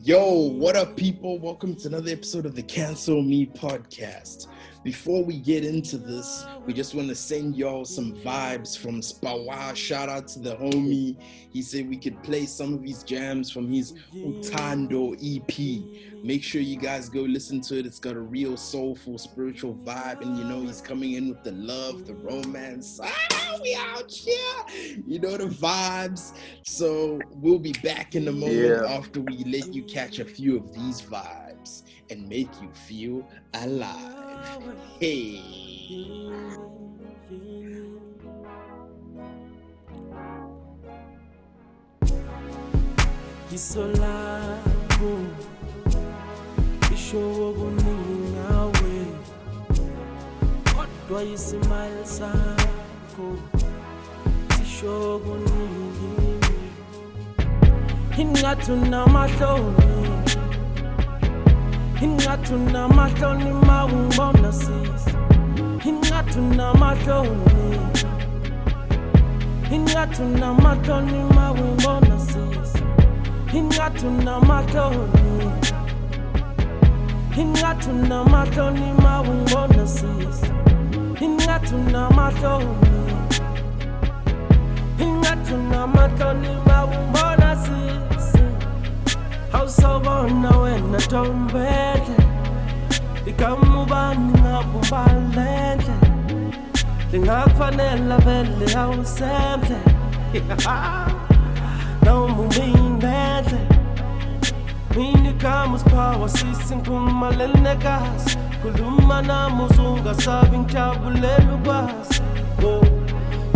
Yo, what up, people? Welcome to another episode of the Cancel Me podcast. Before we get into this, we just want to send y'all some vibes from Sphawa. Shout out to the homie. He said we could play some of his jams from his Uthando EP. Make sure you guys go listen to it. It's got a real soulful, spiritual vibe, and you know he's coming in with the love, the romance. Ah, we out here. You know the vibes. So we'll be back in a moment Yeah. after we let you catch a few of these vibes and make you feel alive. Hey. isolabo isho okuningi ngawe kodwa isimali sakho sisho okuningi ingathi unamahloni ingathi unamahloni ma ungibona sisi? Ingathi unamahloni ingathi unamahloni ma ungibona sisi? Ingathi unamahloni ingathi unamahloni ma ungibona sisi? Ingathi unamahloni ingathi unamahloni ma ungibona sisi awusawubona wena ntombele igama ubani ngabumbalendle lingakufanela vele awusemhle noma umindendle mina igama usiphawa sisi ngiphuma lelinekazi khuluma nami uzungasabi ngijabulela ukwazi. Oh.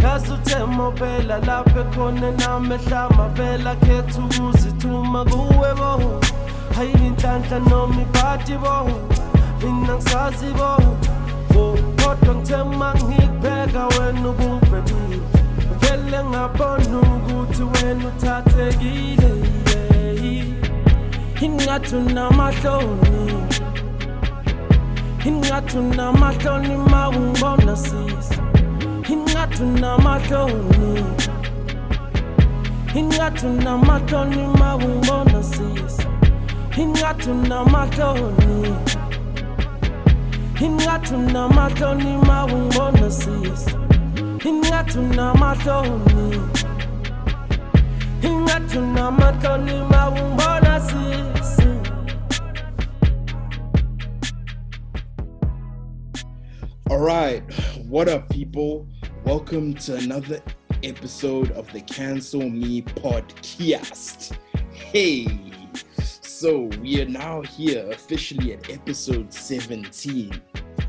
Yazi uthemo vela lapho ekhona nami ehlama vela khetha ukuzithuma kuwe bo hayi inhlanhla noma ibhadi bo mina ngisazi bo oh. kodwa ngithema ngikubheka wena ubungibhekile vele ngabona ukuthi wena uthathekile yeah. ingathi unamahloni ingathi unamahloni ma ungibona sisi ingathi unamahloni ingathi unamahloni ma ungibona sisi. Ingathi unamahloni ingathi unamahloni ma ungibona sisi. Ingathi unamahloni ingathi unamahloni ma ungibona sisi. All right, what up, people? Welcome to another episode of the Cancel Me podcast. Hey, so we are now here officially at episode 17,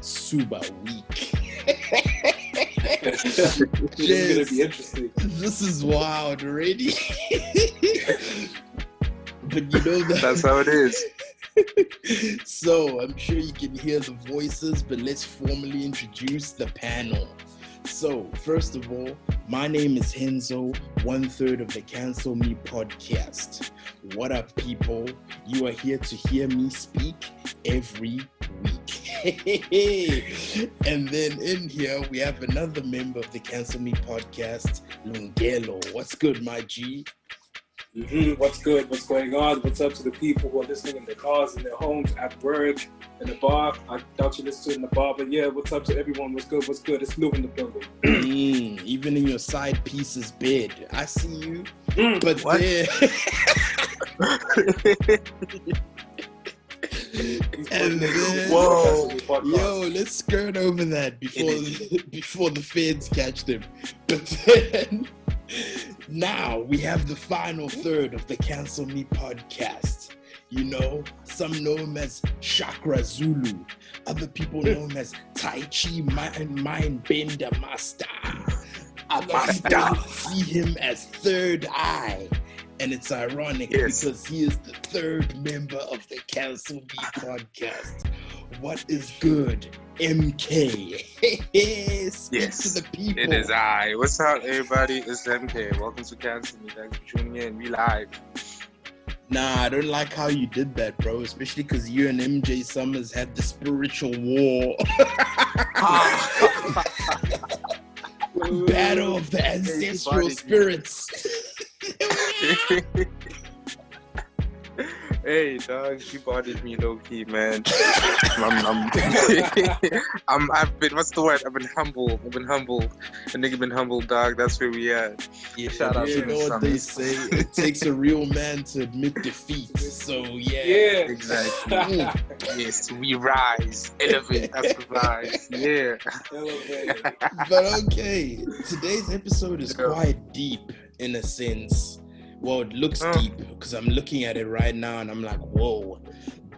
Suba Week. It's gonna be interesting. this is wild already. but you know that That's how it is. so I'm sure you can hear the voices, but let's formally introduce the panel. So, first of all, my name is Henzo, one third of the Cancel Me podcast. What up, people? You are here to hear me speak every week. and then in here, we have another member of the Cancel Me podcast, Lungelo. What's good, my G? Mhm, What's good? What's going on? What's up to the people who are listening in their cars, in their homes, at work, in the bar? I doubt you listen to it in the bar, but yeah, what's up to everyone? What's good? What's good? It's Lou in the building. Mm, even in your side piece's bed. I see you. Mm, But what? there. And then- Whoa. Yo, let's skirt over that before before the feds catch them. But then now we have the final third of the Cancel Me podcast. You know, some know him as Chakra Zulu. Other people hmm. know him as Tai Chi Mind, mind Bender Master. People see him as Third Eye. And it's ironic Yes. because he is the third member of the Cancel Me podcast. What is good, MK? Speak Yes, to the people. It is I. What's up, everybody? It's MK. Welcome to Cancel Me. Thanks for tuning in. We live. Nah, I don't like how you did that, bro. Especially because you and MJ Summers had the spiritual war. Ah. Battle of the ancestral spirits. Hey, dog, you bothered me low key, man. I'm, I'm, I'm, I've been, what's the word? I've been humble. I've been humble. A nigga been humble, dog. That's where we at. Yeah, Shout out you know the what they say. It takes a real man to admit defeat. So yeah. Yeah. Exactly. Yes, we rise, elevate, that's the rise. Yeah. Elevated. But okay, today's episode is Yeah. quite deep in a sense. Well, it looks Oh. deep because I'm looking at it right now and I'm like, whoa.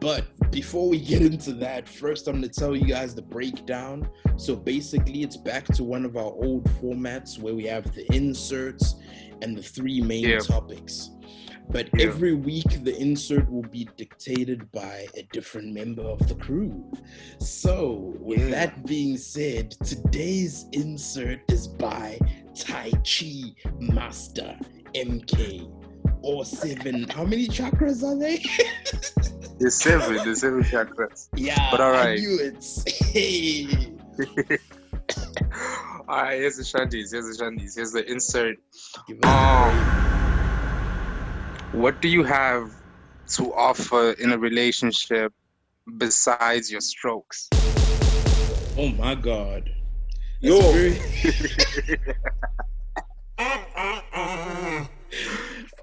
But before we get into that, first I'm gonna tell you guys the breakdown. So basically, it's back to one of our old formats where we have the inserts and the three main Yeah. topics. But Yeah. every week, the insert will be dictated by a different member of the crew. So, with Yeah. that being said, today's insert is by Tai Chi Master MK. Or seven. How many chakras are they? There's seven, there's seven chakras. yeah, But I alright. knew it. Hey. Alright, here's the shanties, here's the shanties, here's the insert. The Um, what do you have to offer in a relationship besides your strokes? Oh my god. That's Yo. very-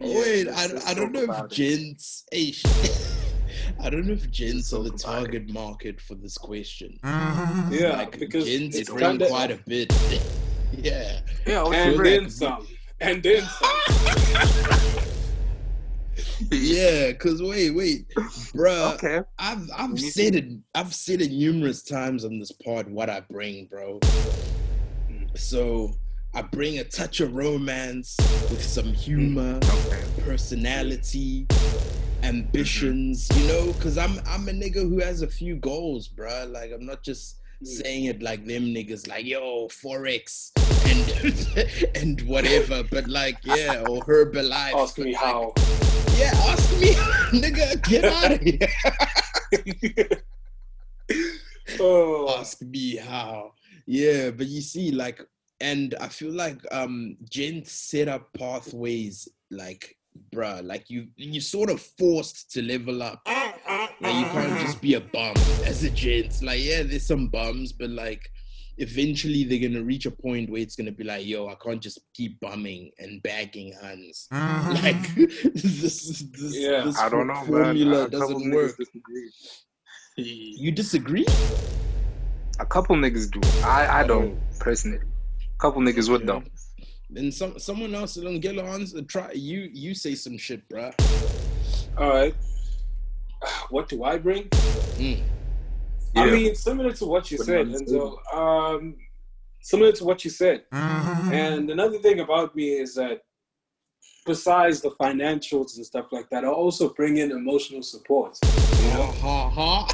Wait, I, Let's I don't know if about it. gents. Hey, sh- I don't know if gents are the talk it. target market for this question. Mm-hmm. Yeah, like because gents it's bring kinda- quite a bit. yeah. Yeah, and then some. And then some. Yeah, cause wait, wait, bro. Okay. I've I've Me said it I've said it numerous times on this pod what I bring, bro. So I bring a touch of romance with some humor, Okay. personality, ambitions, you know, cause I'm I'm a nigga who has a few goals, bro. Like I'm not just Mm. Saying it like them niggas, like yo forex and and whatever, but like yeah, or Herbalife. Ask me like, how. Yeah, ask me, nigga, get out of here. oh, ask me how. Yeah, but you see, like, and I feel like um gents set up pathways like bruh, like you you sort of forced to level up. Mm, mm, like you can't mm. just be a bum as a gent. Like, yeah, there's some bums, but like eventually they're gonna reach a point where it's gonna be like, yo, I can't just keep bumming and bagging hands. Mm-hmm. Like this this, Yeah, this I don't know, formula man. Doesn't work. disagree. You disagree? A couple niggas do. I, I don't personally. A couple niggas would though. Then some someone else don't get on try you you say some shit, bruh. all right. What do I bring? Mm. I mean, similar to what you Put said, on the Enzo. Um, similar to what you said. Mm-hmm. And another thing about me is that besides the financials and stuff like that, I also bring in emotional support. You know, Ha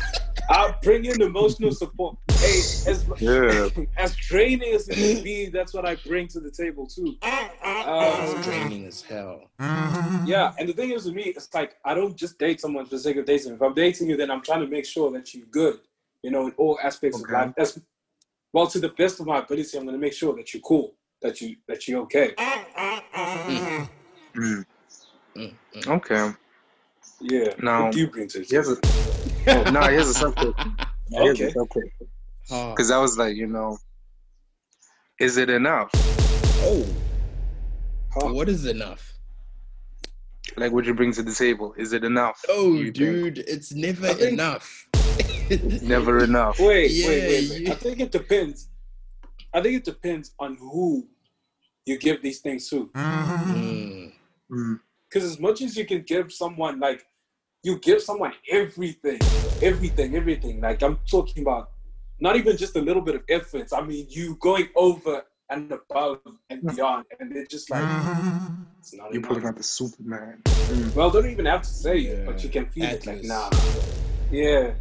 ha. I bring in emotional support. Hey, as Yeah. as draining as it can be, that's what I bring to the table too. It's Um, draining as hell. yeah, and the thing is with me, it's like I don't just date someone for the sake of dating. If I'm dating you, then I'm trying to make sure that you're good, you know, in all aspects Okay. of life. As well, to the best of my ability, I'm going to make sure that you're cool, that you that you're okay. Mm. Mm, mm. Okay. Yeah. Now, what do you bring to the Here's table? a, oh, no, here's a subject. Here's a Okay. subject. Ha. Because I was like, you know, is it enough? Oh, Huh. what is enough? Like what you bring to the table? Is it enough? Oh, You think? dude, it's never think- enough. Never enough. Wait, Yeah, wait, wait, wait. you- I think it depends. I think it depends on who you give these things to. Mm. Mm. Because as much as you can give someone, like, you give someone everything, everything, everything. Like, I'm talking about not even just a little bit of efforts. I mean, you going over and above and mm. beyond. And they're just like, mm-hmm. it's not You're pulling out the Superman. Mm. Well, don't even have to say it, but you can feel it. Like, Atlas. nah. Yeah.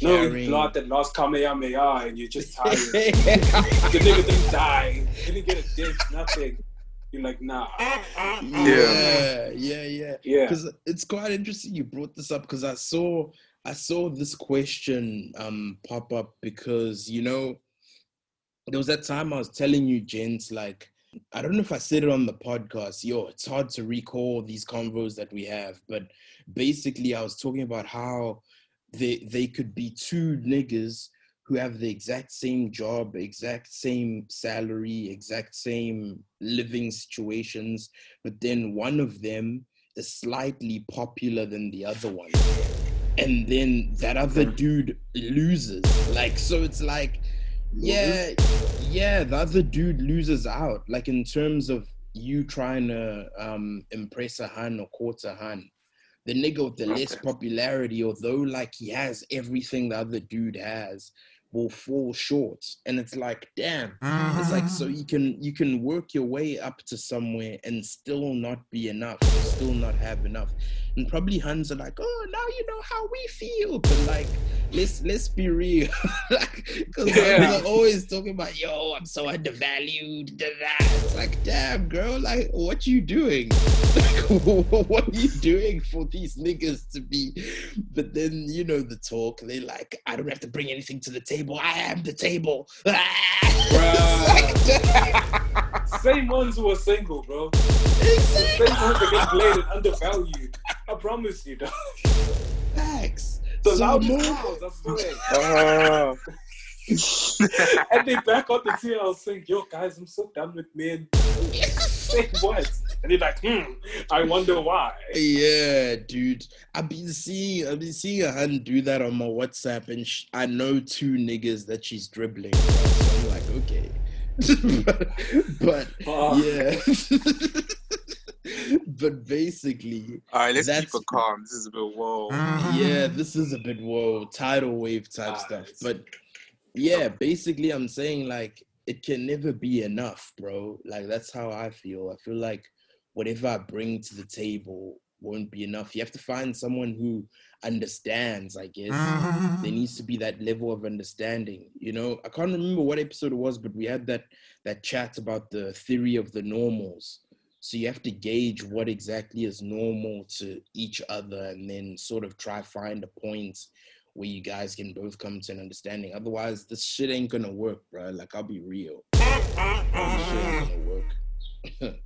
No, you Carrying- blood that lost Kamehameha and you're just tired. the nigga didn't die. Didn't get a dick, nothing. You're like, nah. yeah, yeah, yeah. Yeah. Because it's quite interesting you brought this up because I saw I saw this question um pop up because you know there was that time I was telling you, gents, like I don't know if I said it on the podcast. Yo, it's hard to recall these convos that we have, but basically, I was talking about how they they could be two niggas who have the exact same job, exact same salary, exact same living situations, but then one of them is slightly popular than the other one. And then that other dude loses. Like, so it's like, yeah, yeah, the other dude loses out. Like, in terms of you trying to um, impress a Han or court a Han. The nigga with the less popularity, although like he has everything the other dude has, will fall short. And it's like, damn, it's like so mm-hmm. you can you can work your way up to somewhere and still not be enough, still not have enough. And probably Huns are like, oh, now you know how we feel. But like, let's let's be real, like, because Yeah. are always talking about, yo, I'm so undervalued. Da. It's like, damn, girl, like, what you doing? Like, what are you doing for these niggas to be? But then you know the talk. They like, I don't have to bring anything to the table. I am the table. Like, Same ones who are single, bro. exactly. Same ones that get played and undervalued. I promise you, dog. Facts. The So loudest no- crowds, I swear. Oh. and they back on the TL saying, yo, guys, I'm so done with men. Say what? And they're like, hmm, I wonder why. Yeah, dude. I've been seeing I've been seeing a hun do that on my WhatsApp, and sh- I know two niggas that she's dribbling. So I'm like, okay, but, but yeah. But basically, All right, let's That's- keep it calm. This is a bit whoa. yeah, this is a bit whoa tidal wave type Ah, stuff. it's- But yeah, basically, I'm saying like it can never be enough, bro. Like that's how I feel. I feel like whatever I bring to the table won't be enough. You have to find someone who understands. I guess there needs to be that level of understanding. You know, I can't remember what episode it was, but we had that that chat about the theory of the normals. So you have to gauge what exactly is normal to each other, and then sort of try find a point where you guys can both come to an understanding. Otherwise, this shit ain't gonna work, bro. Like I'll be real, this shit ain't gonna work.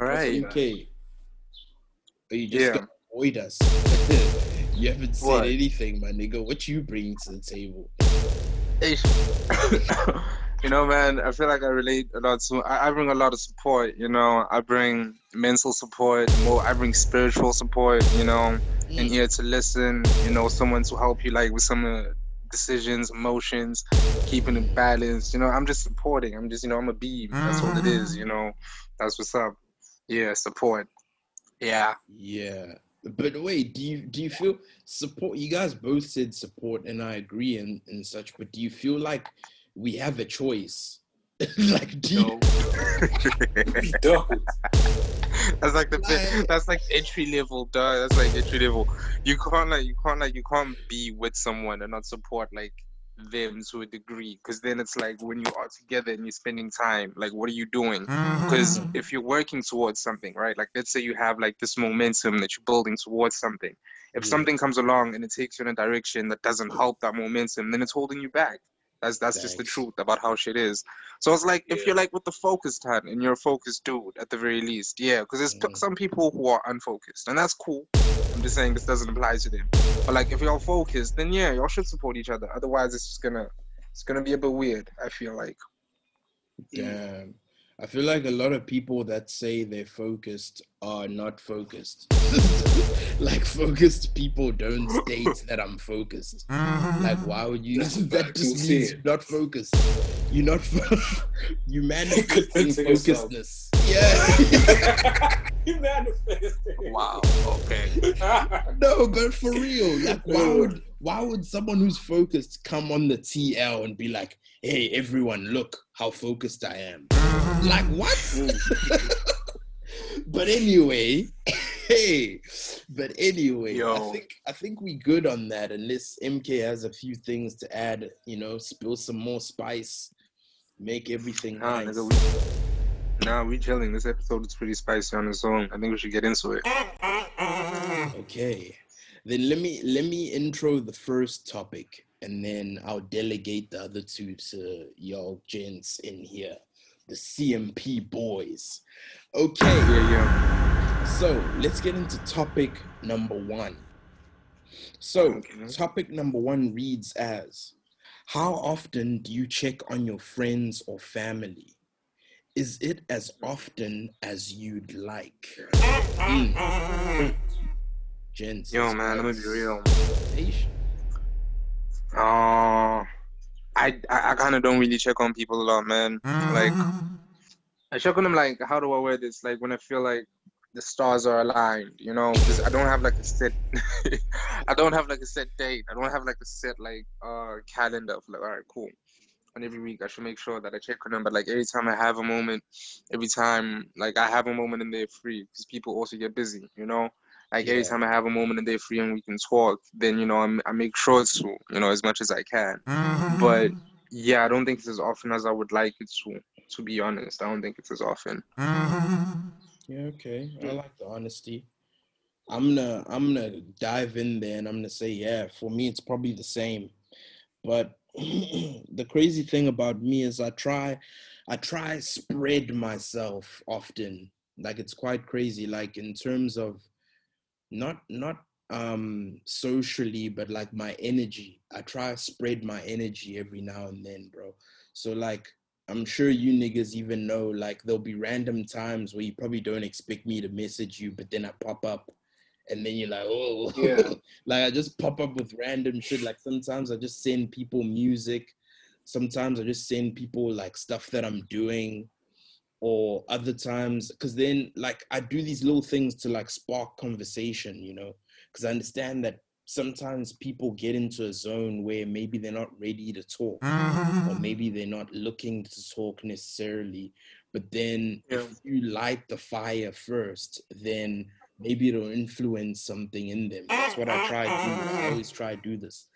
All right. okay. Are you just Yeah. gonna avoid us? you haven't said What? anything, my nigga. What you bring to the table? You know, man, I feel like I relate a lot to. I, I bring a lot of support. You know, I bring mental support. More, I bring spiritual support. You know, and here to listen. You know, someone to help you like with some uh, decisions, emotions, keeping it balanced. You know, I'm just supporting. I'm just, you know, I'm a beam. That's what it is. You know, that's what's up. Yeah, support. Yeah. Yeah. But wait, do you do you feel support? You guys both said support, and I agree and and such. But do you feel like we have a choice? like, do you, No. we don't. That's like the bit, Like- that's like entry level, duh. That's like entry level. You can't like you can't like you can't be with someone and not support like them to a degree, because then it's like when you are together and you're spending time, like what are you doing? Mm-hmm. Because if you're working towards something, right? Like let's say you have like this momentum that you're building towards something. If Yeah. something comes along and it takes you in a direction that doesn't help that momentum, then it's holding you back. That's that's just the truth about how shit is. So it's like if you're like with the focused hand and you're a focused dude at the very least, yeah. Because there's Mhm. some people who are unfocused, and that's cool. I'm just saying this doesn't apply to them. But like if you're focused, then yeah, y'all should support each other. Otherwise, it's just gonna it's gonna be a bit weird. I feel like. damn. I feel like a lot of people that say they're focused are not focused. like focused people don't state that I'm focused. Mm-hmm. Like, why would you? That's a that just You'll see means it. you're not focused. You're not. Fo- you manifesting Convincing yourself. focusedness. Yeah. you manifested. Wow. Okay. no, but for real, like, why would why would someone who's focused come on the TL and be like, "Hey, everyone, look how focused I am"? Like, what? but anyway, hey, but anyway, I think I think we good on that. Unless MK has a few things to add, you know, spill some more spice, make everything Nah, nice. nigga, we, nah, we chilling. This episode is pretty spicy on its own. I think we should get into it. Okay. Then let me let me intro the first topic and then I'll delegate the other two to y'all gents in here. the CMP boys. Okay, Yeah, yeah. so let's get into topic number one. So, Okay. topic number one reads as How often do you check on your friends or family? Is it as often as you'd like? Mm. Gents, Yo, man, let me be real. Uh, I I, I kind of don't really check on people a lot, man. Like, I check on them like, how do I wear this? Like when I feel like the stars are aligned, you know, because I don't have like a set, I don't have like a set date. I don't have like a set like uh calendar of like, all right, cool. And every week I should make sure that I check on them. But like every time I have a moment, every time like I have a moment and they're free, because people also get busy, you know. Like every time I have a moment and they're free and we can talk, then you know I'm, I make sure to, you know, as much as I can. But mm-hmm. yeah, I don't think it's as often as I would like it to. To be honest, I don't think it's as often. Mm-hmm. Yeah, okay. I like the honesty. I'm gonna I'm gonna dive in there and I'm gonna say, yeah, for me it's probably the same. But the crazy thing about me is I try I try spread myself often. Like it's quite crazy. Like in terms of not not um socially, but like my energy. I try spread my energy every now and then, bro. So like I'm sure you niggas even know like there'll be random times where you probably don't expect me to message you, but then I pop up and then you're like, oh, Yeah. like I just pop up with random shit. Like sometimes I just send people music, sometimes I just send people like stuff that I'm doing, or other times because then like I do these little things to like spark conversation, you know, because I understand that sometimes people get into a zone where maybe they're not ready to talk or mm-hmm. maybe they're not looking to talk necessarily. But then Yeah. if you light the fire first, then maybe it'll influence something in them. That's what I try to do. I always try to do this.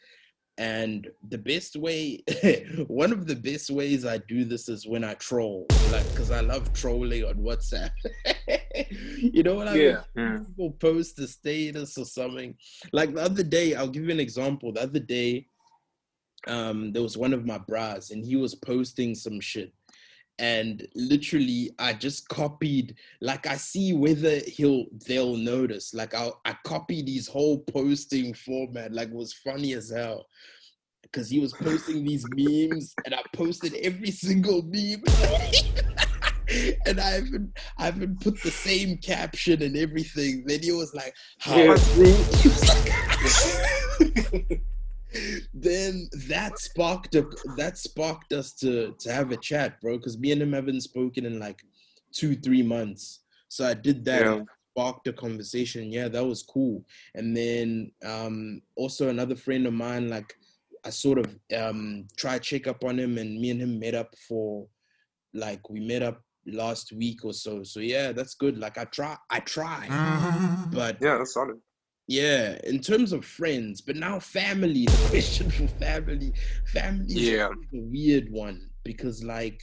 And the best way, one of the best ways I do this is when I troll, like, because I love trolling on WhatsApp. you know what I mean? Yeah. Mm. people post a status or something. Like the other day, I'll give you an example. The other day, um, there was one of my bras and he was posting some shit. And literally, I just copied, like I see whether he'll they'll notice. Like I I copied his whole posting format, like it was funny as hell. Because he was posting these memes and I posted every single meme. and I haven't I haven't put the same caption and everything. Then he was like, "How Yeah. rude." He was like, then that sparked a, that sparked us to to have a chat, bro. Because me and him haven't spoken in like two three months. So I did that. Yeah. Sparked a conversation. Yeah, that was cool. And then um also another friend of mine, like I sort of um tried check up on him, and me and him met up for like we met up last week or so. So yeah, that's good. Like I try, I try, but Yeah, that's solid. Yeah, in terms of friends, but now family. The question for family, family is Yeah. a weird one because, like,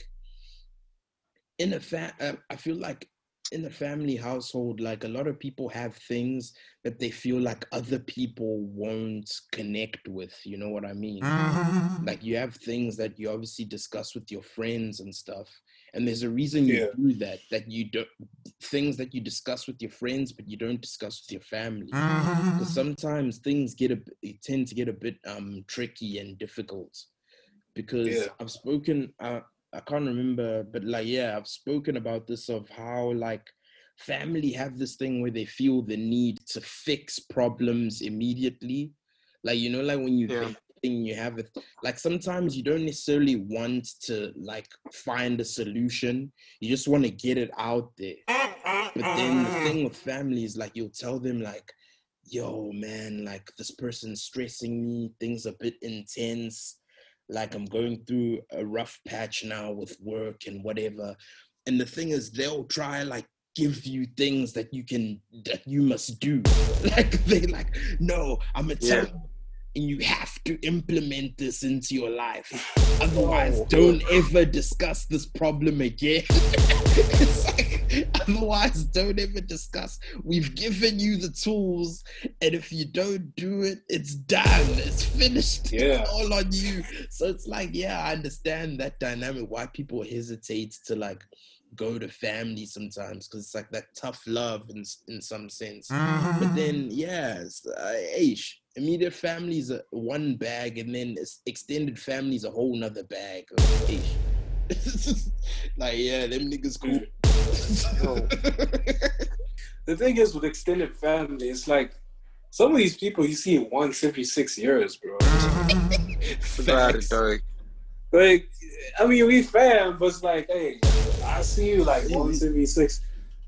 in a fa- uh, I feel like in a family household, like a lot of people have things that they feel like other people won't connect with. You know what I mean? Like you have things that you obviously discuss with your friends and stuff, and there's a reason you Yeah. do that. That you don't things that you discuss with your friends, but you don't discuss with your family because sometimes things get a tend to get a bit um tricky and difficult because Yeah. I've spoken uh, I can't remember but like yeah I've spoken about this of how like family have this thing where they feel the need to fix problems immediately like you know like when you Yeah. Thing you have it like sometimes you don't necessarily want to like find a solution you just want to get it out there but then the thing with family is like you'll tell them like, yo, man, like this person's stressing me, things a bit intense. Like I'm going through a rough patch now with work and whatever. And the thing is they'll try like give you things that you can that you must do. Like they like, no, I'm gonna tell Yeah. you and you have to implement this into your life. Otherwise, oh. don't ever discuss this problem again. it's like, otherwise, don't ever discuss. We've given you the tools, and if you don't do it, it's done. It's finished. Yeah. It's all on you. So it's like, yeah, I understand that dynamic. Why people hesitate to like go to family sometimes because it's like that tough love in in some sense. But then, yeah, it's, uh, ish, immediate family is a, one bag, and then extended family is a whole nother bag. Of ish. like, yeah, them niggas cool. The thing is with extended family, it's like some of these people you see once every six years, bro. Bad, Facts. Like, I mean, we fam, but it's like, hey, I see you like once every six.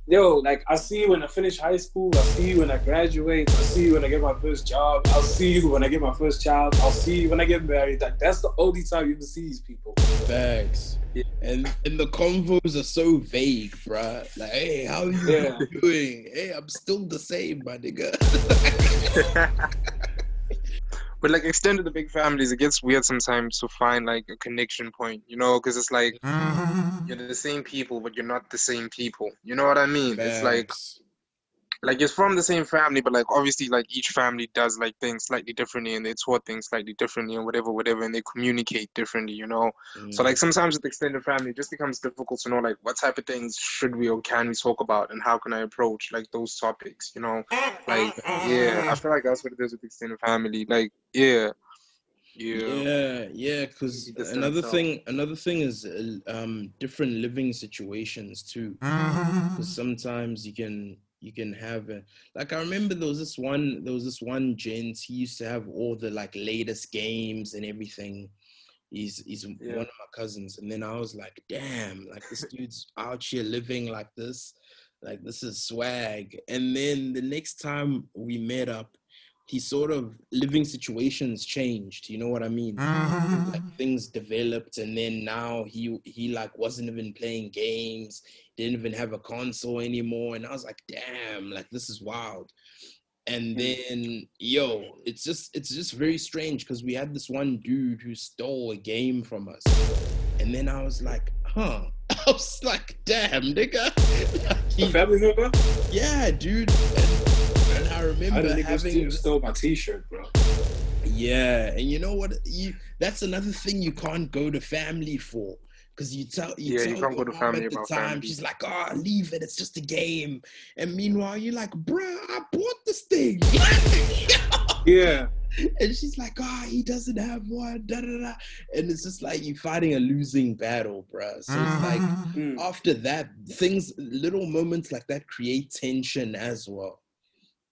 Yo, like I see you when I finish high school. I see you when I graduate. I see you when I get my first job. I'll see you when I get my first child. I'll see you when I get married. Like that's the only time you can see these people. Facts. And and the convos are so vague, bruh. Like, hey, how you Yeah. doing? Hey, I'm still the same, my nigga. But like extended the big families, it gets weird sometimes to find like a connection point, you know, because it's like mm-hmm. you're the same people, but you're not the same people. You know what I mean? It's like Facts. Like it's from the same family, but like obviously like each family does like things slightly differently, and they taught things slightly differently, and whatever, whatever, and they communicate differently, you know. So Mm. like sometimes with extended family, it just becomes difficult to know like what type of things should we or can we talk about, and how can I approach like those topics, you know? Like yeah, I feel like that's what it is with extended family. Like yeah, yeah, yeah yeah because Just another themselves. thing another thing is uh, um different living situations too because sometimes you can you can have a like i remember there was this one there was this one gent he used to have all the like latest games and everything. He's he's Yeah. one of my cousins. And then i was like damn like this dude's out here living like this. Like this is swag. And then the next time we met up he sort of living situations changed you know what i mean? Mm-hmm. Like things developed and then now he he like wasn't even playing games didn't even have a console anymore and i was like damn like this is wild. And hmm. then yo it's just it's just very strange because we had this one dude who stole a game from us. And then i was like huh. I was like damn nigga. Like, A he- family member? yeah dude. And i I remember didn't having this dude stole my T-shirt, bro. yeah, and you know what? You that's another thing you can't go to family for. Cause you tell you Yeah, tell you can't your go to family at the about time, family. she's like, "Oh, leave it. It's just a game." And meanwhile, you're like, "Bro, I bought this thing," Yeah. and she's like, "Oh, he doesn't have one." Da da da. And it's just like you're fighting a losing battle, bruh. So it's mm-hmm. like Mm. after that, things, little moments like that create tension as well.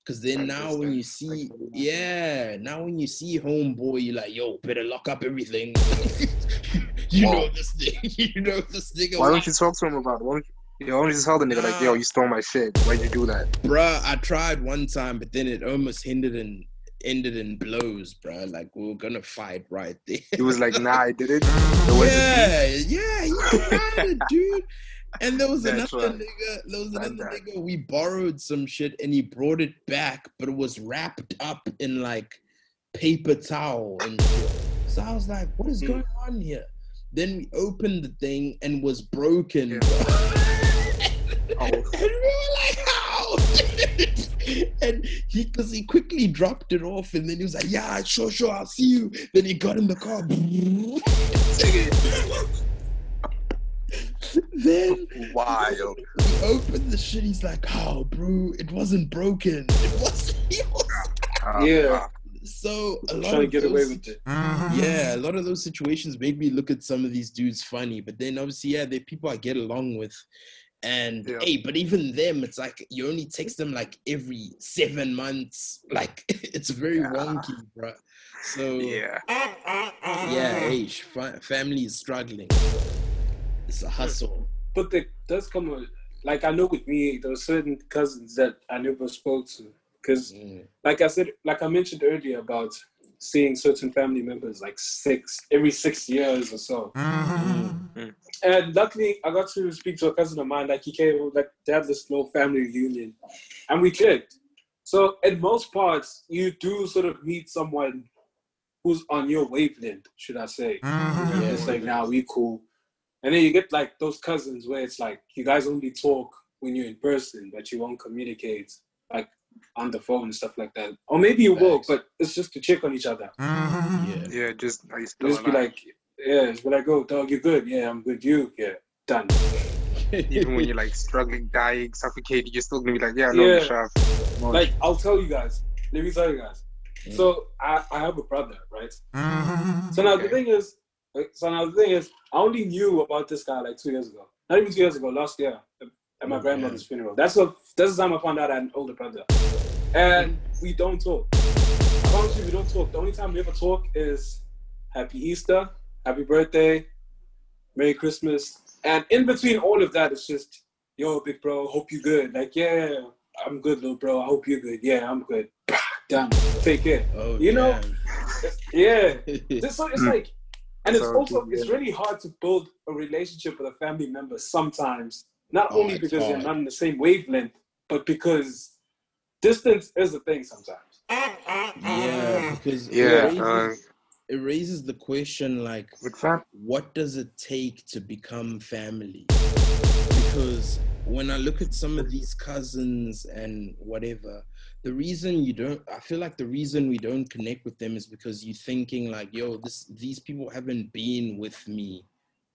Cause then Like now when you see, like what you yeah, now when you see homeboy, you're like, yo, better lock up everything. you know this thing. You know this nigga. Why Why don't you talk to him about it? Why don't you, yeah, why don't you just tell the nigga like, yo, you stole my shit. Why'd you do that? Bruh, I tried one time, but then it almost hindered and ended in blows, bruh. Like we were gonna fight right there. He was like, nah, I did it. There yeah, yeah, he tried it, dude. And there was That's another right. nigga, there was another nigga, we borrowed some shit and he brought it back, but it was wrapped up in like paper towel and shit. So I was like, what is Hmm. going on here? Then we opened the thing and was broken. Yeah. Oh. and we were like, how? and he, because he quickly dropped it off, and then he was like, yeah, sure, sure, I'll see you. Then he got in the car. then wild. he opened the shit. He's like, oh, bro, it wasn't broken. It was. It was. Uh, Yeah. So a I'm lot trying to of get away those- with it. yeah, a lot of those situations made me look at some of these dudes funny, but then obviously, yeah, they're people I get along with. And Yeah. hey, but even them, it's like you only text them like every seven months. Like it's very Yeah. wonky, bro. So Yeah. yeah, hey, sh- family is struggling. It's a hustle. But there does come a like I know with me, there were certain cousins that I never spoke to because, Mm. like I said, like I mentioned earlier about seeing certain family members like six every six years or so. Mm. And luckily, I got to speak to a cousin of mine. Like he came, like they had this little family reunion, and we clicked. So, in most parts, you do sort of meet someone who's on your wavelength, should I say? Yeah. It's like now we cool, and then you get like those cousins where it's like you guys only talk when you're in person, but you won't communicate like on the phone and stuff like that. Or maybe you will, but it's just to check on each other. Yeah. Yeah, just are you still Just be like, yeah, just be like, oh, dog, you good? Yeah, I'm good. You? Yeah, done. Even when you're like struggling, dying, suffocating, you're still gonna be like, yeah, no, Yeah. Shaf. Like, I'll tell you guys. Let me tell you guys. Mm. So I, I have a brother, right? So now the thing is, like, so now the thing is, I only knew about this guy like two years ago. Not even two years ago, last year at my Oh, grandmother's funeral. That's the that's the time I found out I had an older brother, and we don't talk. You, we don't talk. The only time we ever talk is Happy Easter, Happy Birthday, Merry Christmas, and in between all of that, it's just Yo, big bro, hope you good. Like, yeah, I'm good, little bro. I hope you're good. Yeah, I'm good. Done. Take care. Oh, You know, Yeah. damn. So it's like, and it's So also it's really hard to build a relationship with a family member sometimes. Not Oh, only because you're not in the same wavelength, but because distance is a thing sometimes. yeah, because Yeah, it, raises, uh, it raises the question like, what does it take to become family? Because when I look at some of these cousins and whatever, the reason you don't, I feel like the reason we don't connect with them is because you're thinking like, yo, this these people haven't been with me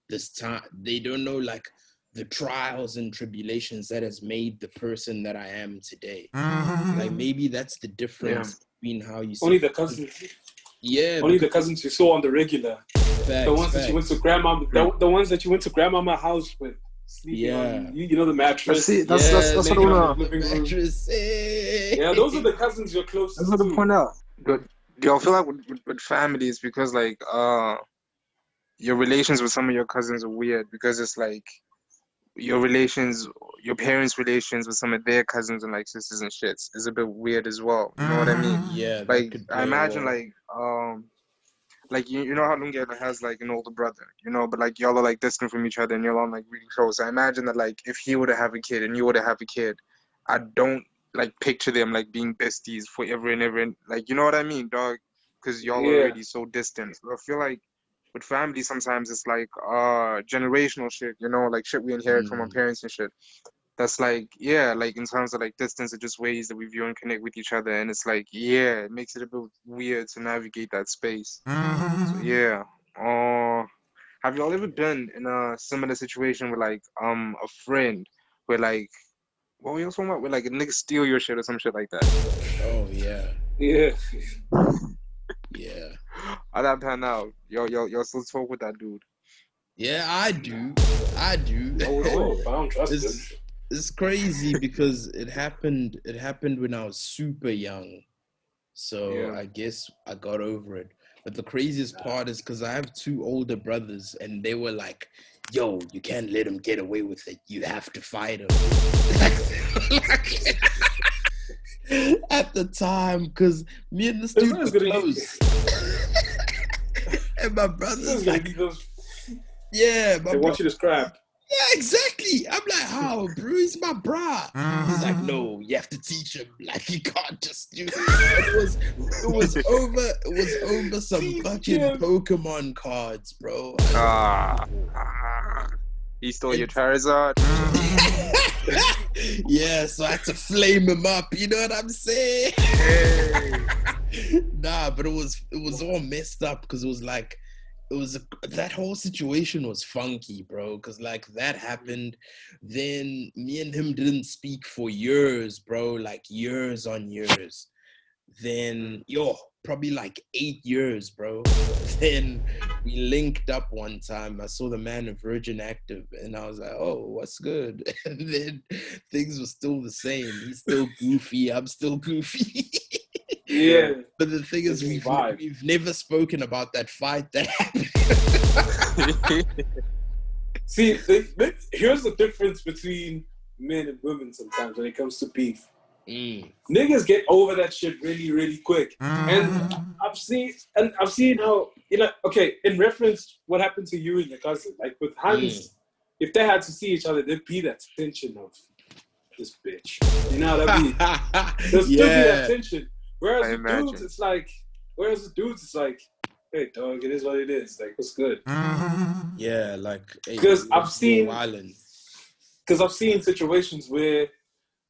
this time. They don't know like the trials and tribulations that has made the person that I am today. Mm-hmm. Like maybe that's the difference between how you only the cousins, yeah, only the cousins you saw on the regular, facts, the ones that you went to grandma, the, hmm. the ones that you went to grandmama house with, sleeping Yeah. on, you, you know, the mattress. see, that's- that's- that's what I wanna- up the living room. Mattress. Yeah, those are the cousins you're closest That's what to. to point out. But yo, I feel like with, with, with families because like uh your relations with some of your cousins are weird because it's like your relations your parents' relations with some of their cousins and like sisters and shits is a bit weird as well. You know what I mean? Yeah, Like I imagine role. like um like you, you know how Lunga has like an older brother, you know, but like y'all are like distant from each other and y'all are like really close. I imagine that like if he would have a kid and you would have a kid, I don't like picture them like being besties forever and ever. And, like you know what I mean, dog? Because y'all are already so distant. I feel like with family sometimes it's like uh generational shit, you know, like shit we inherit from our Mm. parents and shit. That's like yeah, like in terms of like distance, are just ways that we view and connect with each other, and it's like yeah, it makes it a bit weird to navigate that space. So yeah. Uh, have y'all ever been in a similar situation with like um a friend where like what were you talking about? Where like a nigga steal your shit or some shit like that? Oh yeah, Yeah. yeah, How that pan out? Yo, yo, y'all still talk with that dude? yeah. I do, I do. Oh, oh, I don't trust It's- him. It's crazy because it happened. It happened when I was super young, so Yeah. I guess I got over it. But the craziest part is because I have two older brothers, and they were like, "Yo, you can't let him get away with it. You have to fight him." At the time, because me and this dude were close, and my brothers like, "Yeah, my They want you to scrap. Yeah, exactly. I'm like, how, bro? He's my bra. He's like, no, you have to teach him. Like, you can't just do. It was, it was over. It was over some Teach fucking him. Pokemon cards, bro. Ah, ah. he stole your Charizard. yeah, so I had to flame him up. You know what I'm saying? Hey. nah, but it was it was all messed up because it was like it was that whole situation was funky, bro. Because like that happened, then me and him didn't speak for years, bro. Like years on years. Then yo, probably like eight years, bro. Then we linked up one time. I saw the man of Virgin Active, and I was like, "Oh, what's good?" And then things were still the same. He's still goofy. I'm still goofy. Yeah. But the thing is, we've, vibe. we've never spoken about that fight that happened. See, the, the- here's the difference between men and women sometimes when it comes to beef. Mm, Niggas get over that shit really, really quick. And I've seen and I've seen how you know, okay, in reference what happened to you and your cousin, like with Hans, if they had to see each other, there'd be that tension of this bitch. You know what I mean? There'll still be that yeah, tension. Whereas I the dudes, it's like whereas the dudes it's like hey, dog, it is what it is. Like, what's good? Yeah, like hey, 'Cause I've seen- Long Because I've seen situations where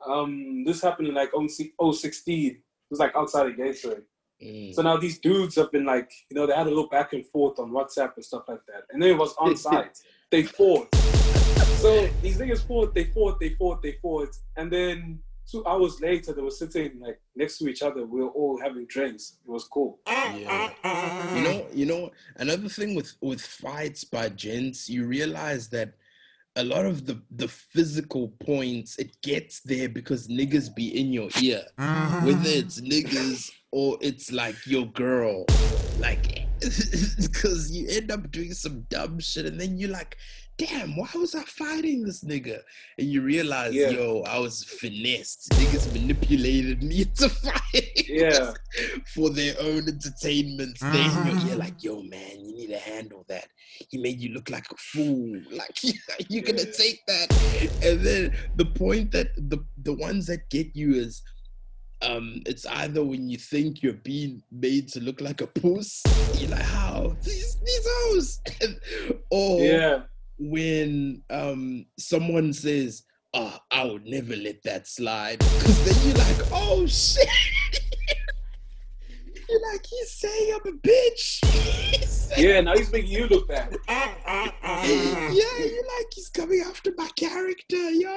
um this happened in like 016. It was like outside of Gateway. Mm. So now these dudes have been like, you know, they had a little back and forth on WhatsApp and stuff like that. And then it was on site. They fought. So these niggas fought, they fought, they fought, they fought. And then two hours later, they were sitting like next to each other. We were all having drinks. It was cool. Yeah. You know, you know, another thing with with fights by gents, you realize that a lot of the the physical points it gets there because niggas be in your ear, mm-hmm. whether it's niggas or it's like your girl, like because you end up doing some dumb shit and then you're like. Damn, why was I fighting this nigga? And you realize, Yeah. yo, I was finessed. Niggas manipulated me to fight Yeah. for their own entertainment. They in your mm-hmm. ear like, yo, man, you need to handle that. He made you look like a fool. Like you're gonna Yeah. take that. And then the point that the the ones that get you is um it's either when you think you're being made to look like a puss, you're like, how? These these hoes or Yeah. when um someone says, "Oh, I would never let that slide," because then you're like, "Oh shit." You're like, he's saying I'm a bitch. Yeah. Now he's making you look bad. yeah, you're like, he's coming after my character, yo.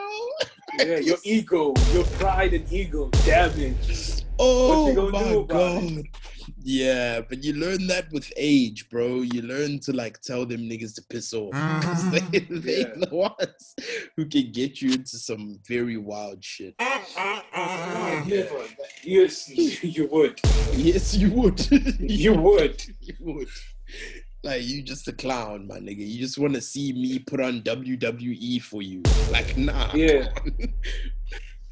Yeah. Your ego, your pride and ego damaged. Oh you my about it? God. Yeah, but you learn that with age, bro. You learn to like tell them niggas to piss off. 'Cause they, mm-hmm. they Yeah. the ones who can get you into some very wild shit. Mm-hmm. Mm-hmm. Never. Yes, you would. Yes, you would. You would. you would. Like you just a clown, my nigga. You just want to see me put on WWE for you. Like, nah. Yeah.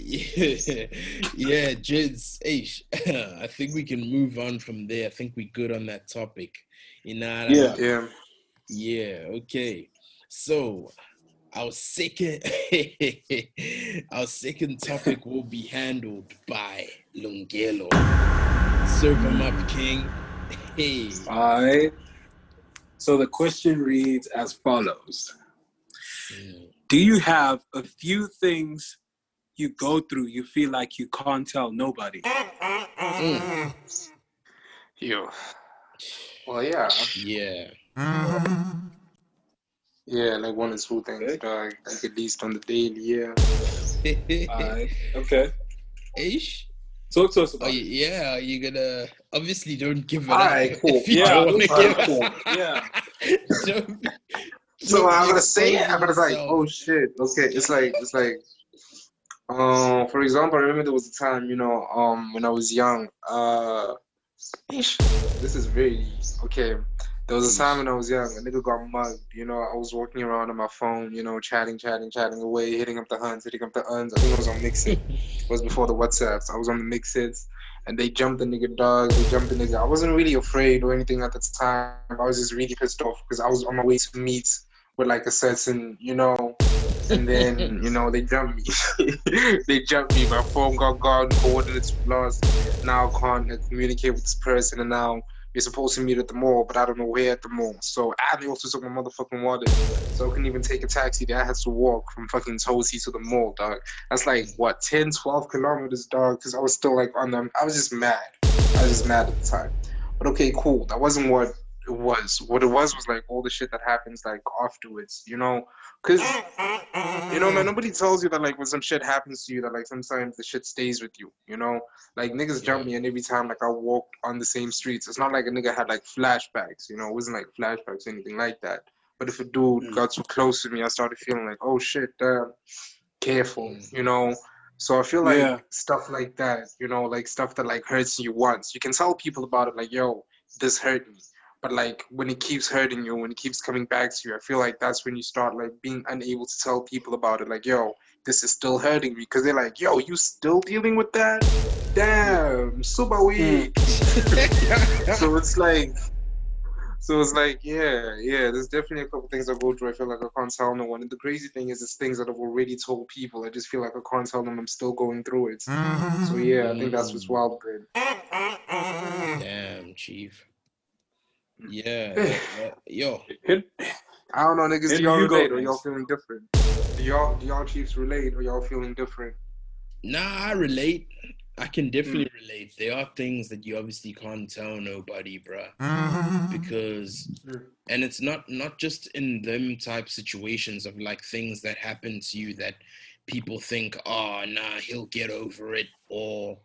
On. yeah, yeah, Jids. Hey, I think we can move on from there. I think we're good on that topic. You know? Yeah. Yeah. Yeah, okay. So our second our second topic will be handled by Lungelo. Serve him up, King. Hey. All right. So the question reads as follows Mm. Do you have a few things you go through you feel like you can't tell nobody? Mm. Yo. Well, yeah. Yeah. Yeah, like one or two things, Okay. dog. Like at least on the daily, yeah. All right. Okay. Ish. Talk to us Oh about it. yeah, are you gonna obviously don't give it Alright, up cool. if you Yeah, don't want to give cool. Yeah. don't, So don't I'm gonna say it, exposing I'm gonna like, oh shit. Okay, it's like it's like um for example, I remember there was a time, you know, um when I was young, uh this is very okay. There was a time when I was young, a nigga got mugged, you know, I was walking around on my phone, you know, chatting, chatting, chatting away, hitting up the huns, hitting up the uns. I think it was on MXit. It was before the WhatsApps. I was on the MXits and they jumped the nigga dog, they jumped the nigga. I wasn't really afraid or anything at the time. I was just really pissed off because I was on my way to meet with like a certain, you know, and then you know they jumped me. they jumped me. My phone got gone, coordinates lost. Now I can't communicate with this person, and now we're supposed to meet at the mall, but I don't know where at the mall. So they also took my motherfucking wallet, so I couldn't even take a taxi. There I had to walk from fucking Tosi to the mall, dog. That's like what 10, 12 kilometers, dog. Because I was still like on them. I was just mad. I was just mad at the time. But okay, cool. That wasn't what it was. What it was was like all the shit that happens like afterwards, you know? Cause you know, man, nobody tells you that like when some shit happens to you that like sometimes the shit stays with you, you know? Like niggas jump me and every time like I walk on the same streets, it's not like a nigga had like flashbacks, you know, it wasn't like flashbacks or anything like that. But if a dude Mm. got too close to me, I started feeling like, oh shit, damn, careful, Mm. you know? So I feel like Yeah. stuff like that, you know, like stuff that like hurts you once. You can tell people about it, like, yo, this hurt me. But like when it keeps hurting you, when it keeps coming back to you, I feel like that's when you start like being unable to tell people about it. Like, yo, this is still hurting me. Cause they're like, yo, you still dealing with that? Damn, super weak. Hmm. so it's like so it's like, yeah, yeah, there's definitely a couple things I go through. I feel like I can't tell no one. And the crazy thing is, it's things that I've already told people. I just feel like I can't tell them I'm still going through it. So yeah, I think that's what's mm-hmm. wild, good. Damn, chief. Yeah, yeah, yeah. yo, Hit- I don't know, niggas. Here Do y'all you go, relate or y'all feeling different? Do y'all do y'all Chiefs relate or y'all feeling different? nah, I relate. I can definitely hmm. relate. There are things that you obviously can't tell nobody, bruh. Mm-hmm. because Mm. and it's not not just in them type situations of like things that happen to you that people think oh nah he'll get over it or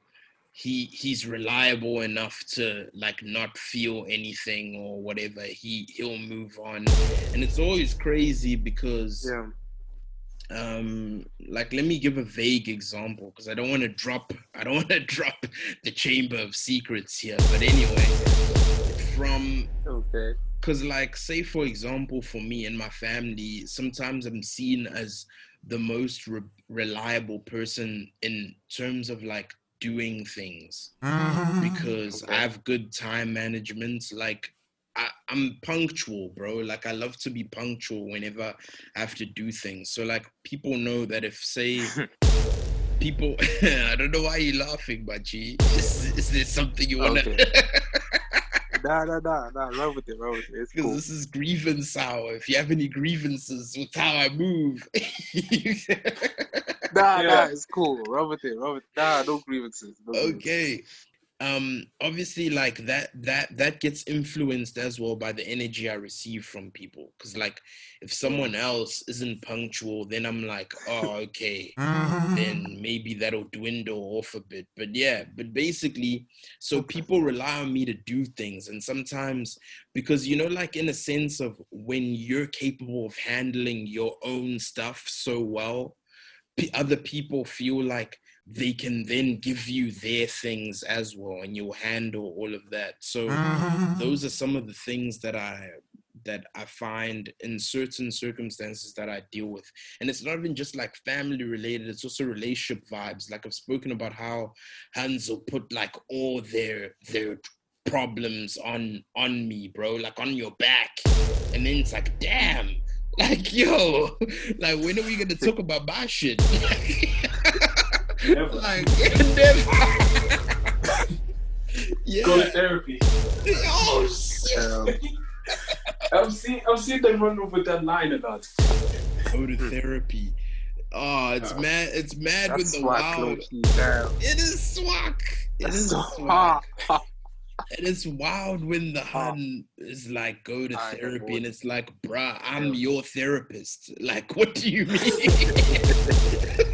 he he's reliable enough to like not feel anything or whatever he he'll move on and it's always crazy because Yeah. um like let me give a vague example because i don't want to drop i don't want to drop the chamber of secrets here but anyway from Okay. because like say for example for me and my family sometimes i'm seen as the most re- reliable person in terms of like doing things mm-hmm. because i have good time management like I, i'm punctual bro like i love to be punctual whenever i have to do things so like people know that if say people i don't know why you're laughing but G. Is, is there something you want to Okay. Nah, nah, nah, nah. Run with it, run with it. Because cool. this is grievance hour. If you have any grievances with how I move, Nah, Yeah. nah, it's cool. Run with it, run with it. Nah, no grievances. No grievances. okay. Um, obviously, like that, that that gets influenced as well by the energy I receive from people. Because, like, if someone else isn't punctual, then I'm like, oh, okay, then maybe that'll dwindle off a bit. But yeah, but basically, so people rely on me to do things, and sometimes because you know, like in a sense of when you're capable of handling your own stuff so well, p- other people feel like they can then give you their things as well, and you'll handle all of that. So mm-hmm. those are some of the things that I that I find in certain circumstances that I deal with. And it's not even just like family related, it's also relationship vibes. Like I've spoken about how Hansel put like all their their problems on on me, bro, like on your back. And then it's like, damn, like yo, like when are we gonna talk about my shit? Never. like never. yeah. Go to therapy. Oh shit. Um, I've seen I've seen them run over that line a lot. Go to therapy. Oh, it's Uh, mad. It's mad with the why wild. low-key. It is swag. It That's is so swag. And it's wild when the hun is like, go to therapy, and it's like, bruh, I'm your therapist. Like, what do you mean?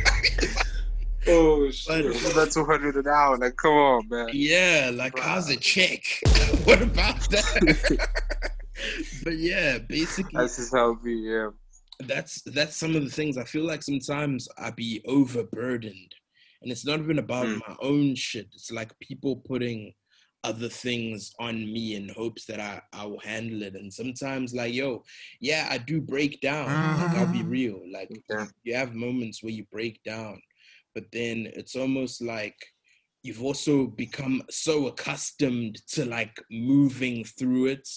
Oh But- shit. This is 200 an hour. Like, come on, man. yeah, like, how's a check? what about that? but yeah, basically, That's just how it be, yeah. that's that's some of the things I feel like sometimes I be overburdened, and it's not even about Mm. my own shit. It's like people putting other things on me in hopes that I I will handle it. And sometimes like yo, yeah, I do break down. Like I'll be real. Like Okay. you have moments where you break down, but then it's almost like you've also become so accustomed to like moving through it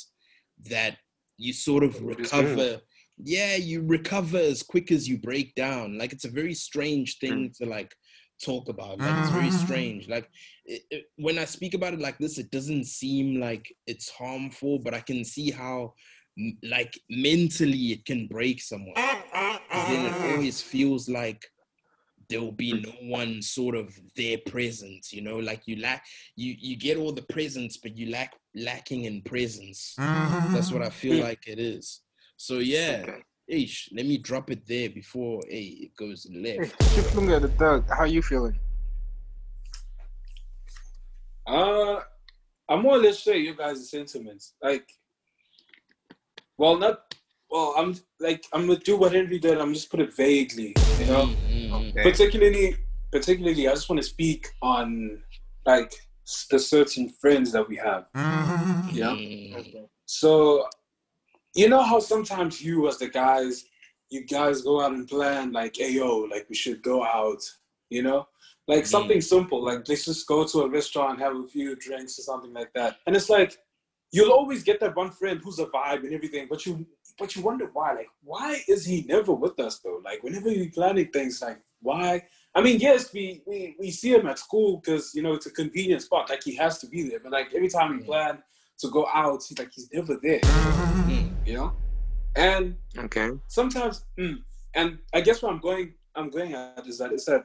that you sort of recover yeah you recover as quick as you break down like it's a very strange thing to like talk about like it's very strange like it, it- when i speak about it like this it doesn't seem like it's harmful but i can see how like mentally it can break someone. Mm, then it mm, mm. always feels like there will be hmm. no one sort of there present you know? Like you lack you you get all the presents but you lack lacking in presence. That's what i feel like it is. So yeah. Okay. ish let me drop it there before hey, it goes left. Chief Lunga, the thug, how you feeling? Uh, I'm more or less share your guys' sentiments. Like, well, not well. I'm like I'm gonna do what Henry did. I'm just put it vaguely, you know. Mm, mm, mm. Okay. Particularly, particularly, I just want to speak on like the certain friends that we have. Yeah. Mm. So, you know how sometimes you, as the guys, you guys go out and plan like, hey yo, like we should go out, you know, like Mm. something simple, like let's just go to a restaurant, and have a few drinks or something like that. And it's like you'll always get that one friend who's a vibe and everything, but you but you wonder why, like, why is he never with us though? Like whenever we planning things, like why? I mean, yes, we we, we see him at school because you know it's a convenient spot, like he has to be there. But like every time we Mm. plan to go out. He's like he's never there. Mm. You know, and Okay. sometimes, mm, and I guess what I'm going, I'm going at is that it's that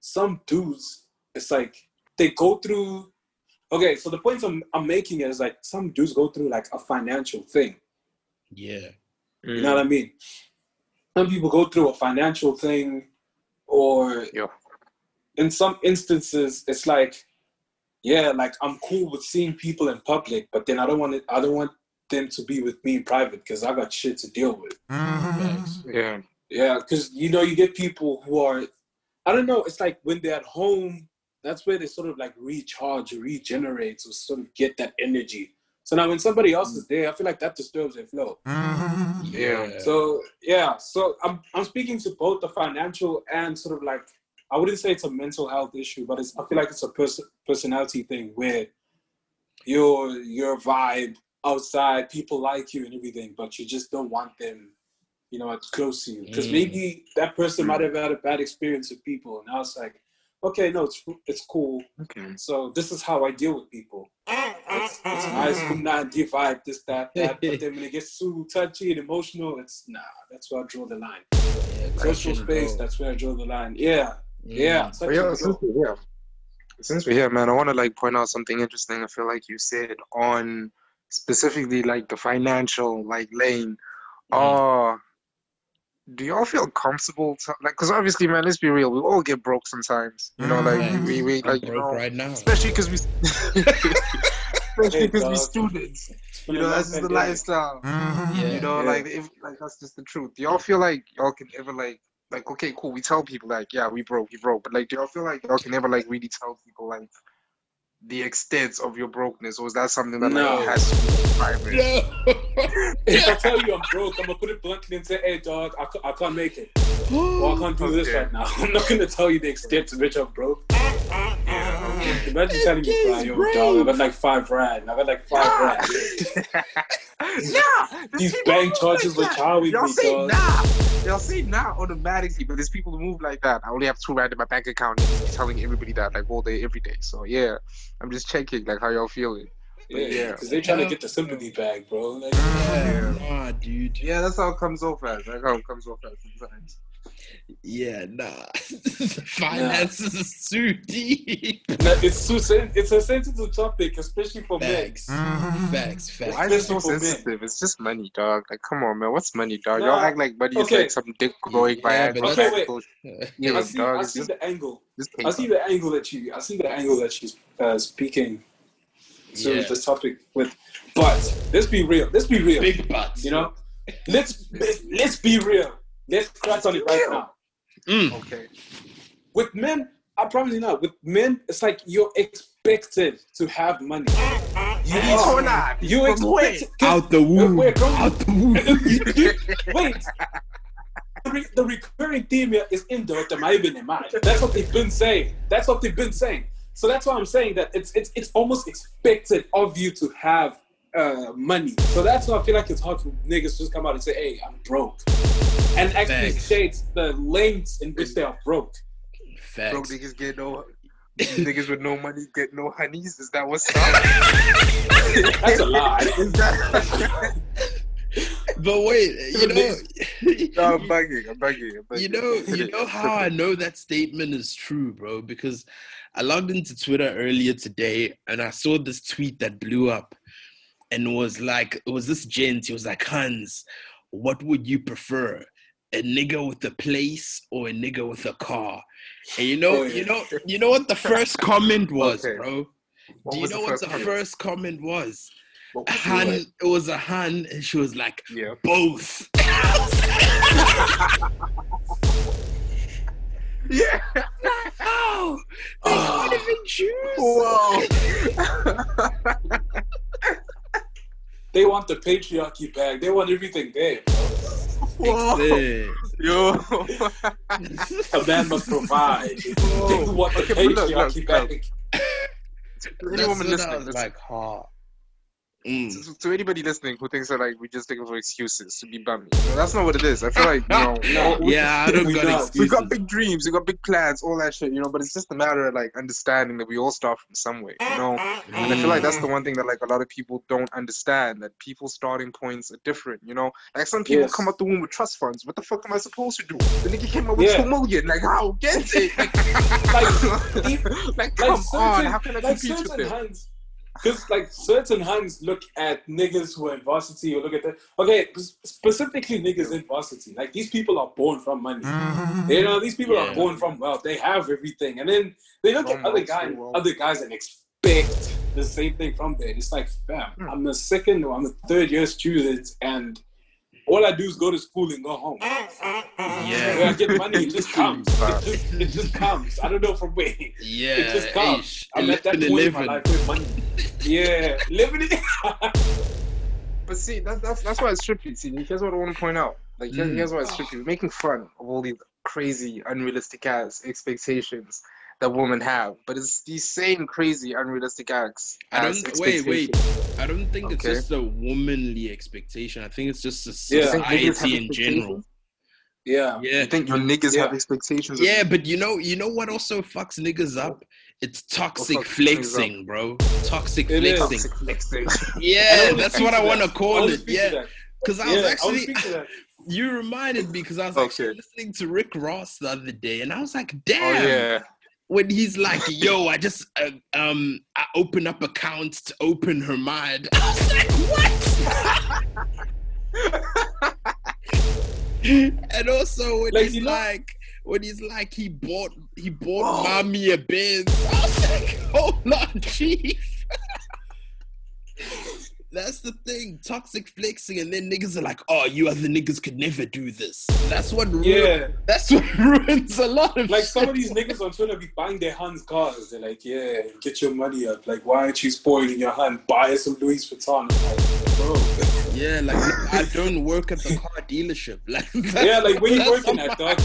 some dudes, it's like they go through. Okay, so the point I'm, I'm making is like some dudes go through like a financial thing. Yeah. Mm. You know what I mean? Some people go through a financial thing, or Yeah. in some instances, it's like, yeah, like I'm cool with seeing people in public, but then I don't want it. I don't want them to be with me in private because I got shit to deal with. Mm-hmm. Facts. Yeah. Yeah, because you know you get people who are, I don't know. It's like when they're at home, that's where they sort of like recharge, regenerate, or sort of get that energy. So now when somebody else is there, I feel like that disturbs their flow. Mm-hmm. Yeah. So yeah, so I'm I'm speaking to both the financial and sort of like I wouldn't say it's a mental health issue, but it's I feel like it's a pers- personality thing where your your vibe outside, people like you and everything, but you just don't want them, you know, it's close to you because Mm. maybe that person might have had a bad experience with people, and I was like, okay, no, it's it's cool. Okay. So this is how I deal with people. It's, it's nice, good night, deep vibe, this, that, that. But then when it gets too touchy and emotional, it's nah. That's where I draw the line. Yeah, Social space, go. that's where I draw the line. Yeah, Mm. yeah. touch yeah, since we're here, since we're here, man, I want to like point out something interesting. I feel like you said on specifically like the financial like lane. Uh do y'all feel comfortable to, like? Because obviously, man, let's be real. We all get broke sometimes. You know, like Facts. we, we like you know, right now. especially because we, especially because we students. You know, long that's just the pandemic. lifestyle. Mm-hmm. Yeah. You know, Yeah. like if like that's just the truth. Do y'all feel like y'all can ever like like okay, cool. We tell people like, yeah, we broke, we broke, but like, do y'all feel like y'all can ever like really tell people like the extent of your brokenness, or is that something that No. like has to be private? No. If I tell you I'm broke, I'm gonna put it bluntly and say, "Hey, dog, I, I can't make it. Or I can't do this Okay. right now. I'm not gonna tell you the extent to which I'm broke. Yeah, Imagine telling me, yo, brave. dog, I got like five rand. I got like five rand. yeah, These bank charges like were that. chowing Y'all me, say dog. nah. Y'all say nah automatically, but there's people who move like that. I only have two rand in my bank account, and telling everybody that like all day, every day. So yeah, I'm just checking like how y'all feeling. Yeah, Yeah. because they're trying to get the sympathy bag, bro. Like, Yeah. Nah, dude. Yeah, that's how it comes off as. That's how it comes off as sometimes. Yeah, nah. Finances is too deep. no, it's too sen- it's a sensitive topic, especially for men. Facts. Facts. Facts. Why is it so Especially for men. sensitive? It's just money, dog. Like, come on, man. What's money, dog? Nah, Y'all act like money is okay. like some dick growing by Yeah, hand. but or that's- like Okay, bullshit. I see, dog. I see just, the angle. I see the angle that you. I see the angle that she's uh, speaking to Yeah. this topic with. But let's be real. Let's be real. Big butts. You know, let's let's, let's be real. Let's crack on it right real. now. Mm. Okay. With men, I promise you not. With men, it's like you're expected to have money. You are. nah. You From where? expect 'cause- Out the womb. Wait, come- Out the womb. You- you- Wait. The, re- the recurring theme here is in the. That's what they've been saying. That's what they've been saying. So that's why I'm saying that it's it's it's almost expected of you to have uh, money. So that's why I feel like it's hard for niggas to just come out and say, "Hey, I'm broke," and actually Facts. states the lengths in which they are broke. Broke niggas get no. niggas with no money get no honeys. Is that what's up? That's a lie. Is that? But wait, you know, no, I'm bugging. I'm bugging. I'm bugging. you know, you know how I know that statement is true, bro? Because I logged into Twitter earlier today and I saw this tweet that blew up, and was like, it was this gent. He was like, Hans, what would you prefer, a nigga with a place or a nigga with a car? And you know, Oh, yeah. you know, you know what the first comment was, Okay. bro? What Do you know what the comment? first comment was? What was Han, word? it was a Han, and she was like, Yeah. both. Yeah. Oh, they Ah. can't even choose. Whoa. They want the patriarchy back. They want everything there. Whoa. Yeah. Yo. A man must provide. They want the Okay, but look, patriarchy look, back. look. Any woman listening, was listen. like, ha. Mm. to, to anybody listening who thinks that like we're just looking for excuses to be bummy, that's not what it is. I feel like you know, No. we- Yeah, I don't We got excuses. we got big dreams, we got big plans, all that shit, you know. But it's just a matter of like understanding that we all start from somewhere, you know. And I feel like that's the one thing that like a lot of people don't understand that people's starting points are different, you know. Like some people Yes. come out the womb with trust funds. What the fuck am I supposed to do? The nigga came up with Yeah. two million. Like how get it? Like, Like, like like come on, how can I like compete with hands because like certain hands look at niggas who are in varsity or look at the okay specifically niggas in varsity like these people are born from money you know these people Yeah. are born from wealth they have everything and then they look From at other guys other guys and expect the same thing from them. it's like fam Hmm. i'm the second or i'm the third year student and all I do is go to school and go home. Mm, mm, mm. Yeah. Where I get money, it just comes. It just, it just comes. I don't know from where. Yeah, It just comes. ish. I'm at that 11, point in my 11. life with money. Yeah, living it. But see, that's that's that's why it's trippy. See, here's what I want to point out. Like, here's, Mm. here's why it's ah. trippy. We're making fun of all these crazy, unrealistic ass expectations that women have, but it's these same crazy, unrealistic acts. I don't wait, wait. I don't think it's just a womanly expectation. I think it's just a Yeah. You have society in general. expectations? yeah. Yeah. You think your niggas Yeah. have expectations? Yeah, but you know, you know what also fucks niggas up? It's toxic fucks flexing, bro. Toxic It is. flexing. Toxic flexing. Yeah, that's what I want to call it. Yeah, because I was I actually, speak to you reminded me because I was Okay. actually listening to Rick Ross the other day, and I was like, Oh damn. yeah. When he's like, "Yo, I just uh, um I open up accounts to open her mind," I was like, "What?" and also when Like, he's you know- like, when he's like, he bought he bought Oh. mommy a Benz. I was like, "Hold on, chief." That's the thing, toxic flexing, and then niggas are like, "Oh, you other niggas could never do this." That's what, ru- Yeah, that's what ruins a lot of like shit. some of these niggas on Twitter be buying their hands cars. They're like, yeah, get your money up. Like, why aren't you spoiling your hand? Buy some Louis Vuitton. Like, bro. Yeah, like I don't work at the car dealership. Like, Yeah, like where you working at, dog?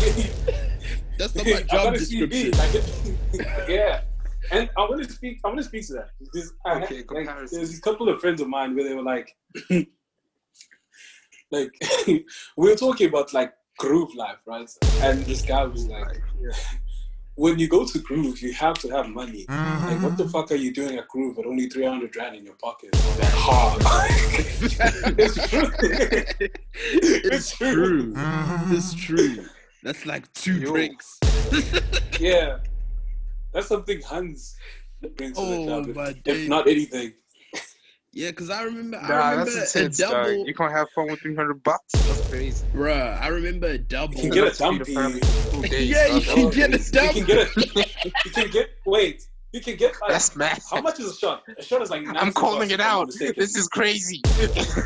That's not my job CV. description. Like, yeah. And I want to speak. I want to speak to that. This, I had- Okay, like, there's a couple of friends of mine where they were like, like we were talking about like groove life, right? And this guy was like, when you go to groove, you have to have money. Like, mm-hmm. what the fuck are you doing at groove with only three hundred rand in your pocket? I was like, ha. it's true. it's true. Mm-hmm. It's true. That's like two Yo. drinks. Yeah, that's something Hans brings to the Oh, club. if- my if, not anything. Yeah, because I remember, I Nah, remember that's a intense, dog. double, You can't have fun with 300 bucks. That's crazy. bruh. I remember a double. You can get a Enough dumpy. family for two days, yeah, you can get a crazy. You can get a, you can get wait. You can get like That's mad. how much is a shot? A shot is like. I'm calling bucks, it if I'm not out. This is crazy.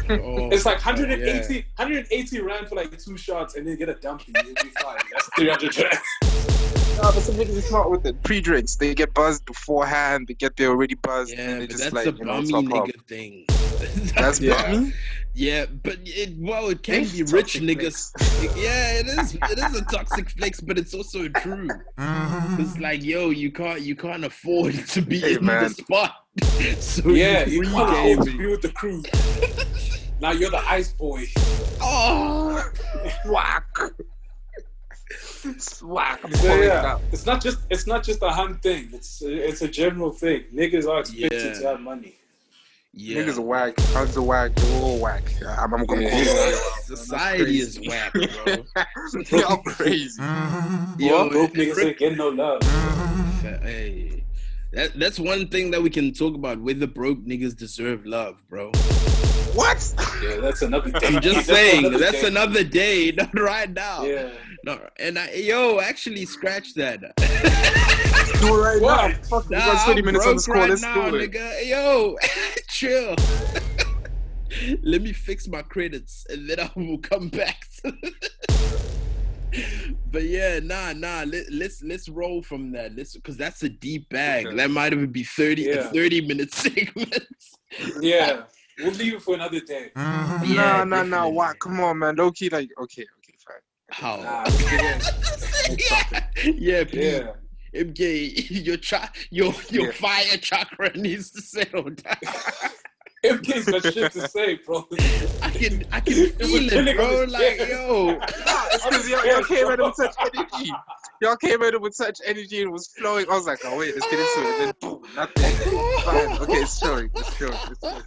Oh, It's like yeah. 180, 180 rand for like two shots, and then you get a dumpy. You'll be fine. That's 300 rand. No, but some niggas are smart with it. Pre-drinks, they get buzzed beforehand. They get there already buzzed. Yeah, and but just that's like a you know bummy top up. thing. That's Yeah. bummy. Yeah, but it well, it can It's be rich toxic niggas. Yeah, it is. It is a toxic flex, but it's also true. Mm-hmm. It's like, yo, you can't, you can't afford to be Hey, in man. the spot. So Yeah, you you can't afford to be with the crew. now you're the ice boy. Oh, Whack. Whack. I'm So, calling it yeah, it's not just it's not just a hunt thing. It's it's a general thing. Niggas are expected Yeah. to have money. yeah. Niggas are whack. Hugs are whack. They're all whack. I'm, I'm gonna Yeah. call it out. Society is whack, bro. Y'all crazy. Yo, broke and niggas ain't getting no love. Hey, that, that's one thing that we can talk about. Whether broke niggas deserve love, bro. What? Yeah, that's another day. I'm just That's saying. another That's day. another day, not right now. Yeah. No, and I, yo, actually, scratch that. Do it right What? now. Fuck, Nah, got 20 minutes on broke this call. right Let's now, do it. nigga. Yo, chill. Let me fix my credits, and then I will come back. but yeah, nah, nah. Let, let's let's roll from that. Let's because that's a deep bag. Okay. That might even be 30, a Yeah. 30 minute segment. Yeah. We'll leave it for another day. Mm-hmm. Nah, Yeah, nah, nah. definitely. Why? Come on, man. Low key, like, okay, okay, fine. How? Nah, yeah. yeah, yeah, please. yeah. MJ, your cha- your your Yeah. fire chakra needs to settle down. MK's got shit to say, bro. I can I can feel chilling it, bro. Like yo, Because y'all, y'all came at it with such energy. Y'all came at it with such energy and it was flowing. I was like, oh wait, let's get into it. And then boom, nothing. Fine. Okay, it's chilling. It's chilling. It's chilling.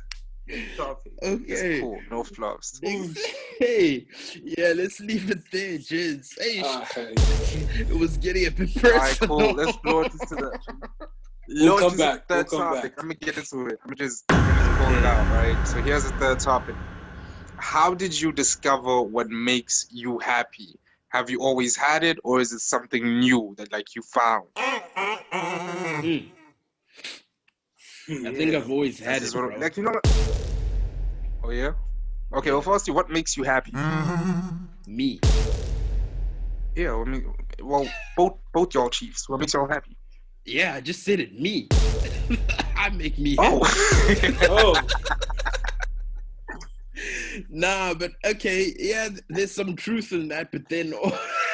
Topic. Okay. It's cool. No fluffs. hey, yeah, let's leave it there, gents. Hey, Alright. it was getting a bit Alright, personal. cool. Let's launch into the. We'll come back. We'll come topic. back. I'm gonna get into it. I'm just, I'm just pull it out, right? So here's the third topic. How did you discover what makes you happy? Have you always had it, or is it something new that like you found? Mm, I think I've always had This it, is what- bro. like you know. What? Oh yeah. Okay. Well, firstly, what makes you happy? Me. Yeah. I mean, well, both both y'all chiefs. What makes y'all happy? Yeah, I just said it. Me. I make me. Oh. Oh, Nah, but okay, yeah, there's some truth in that, but then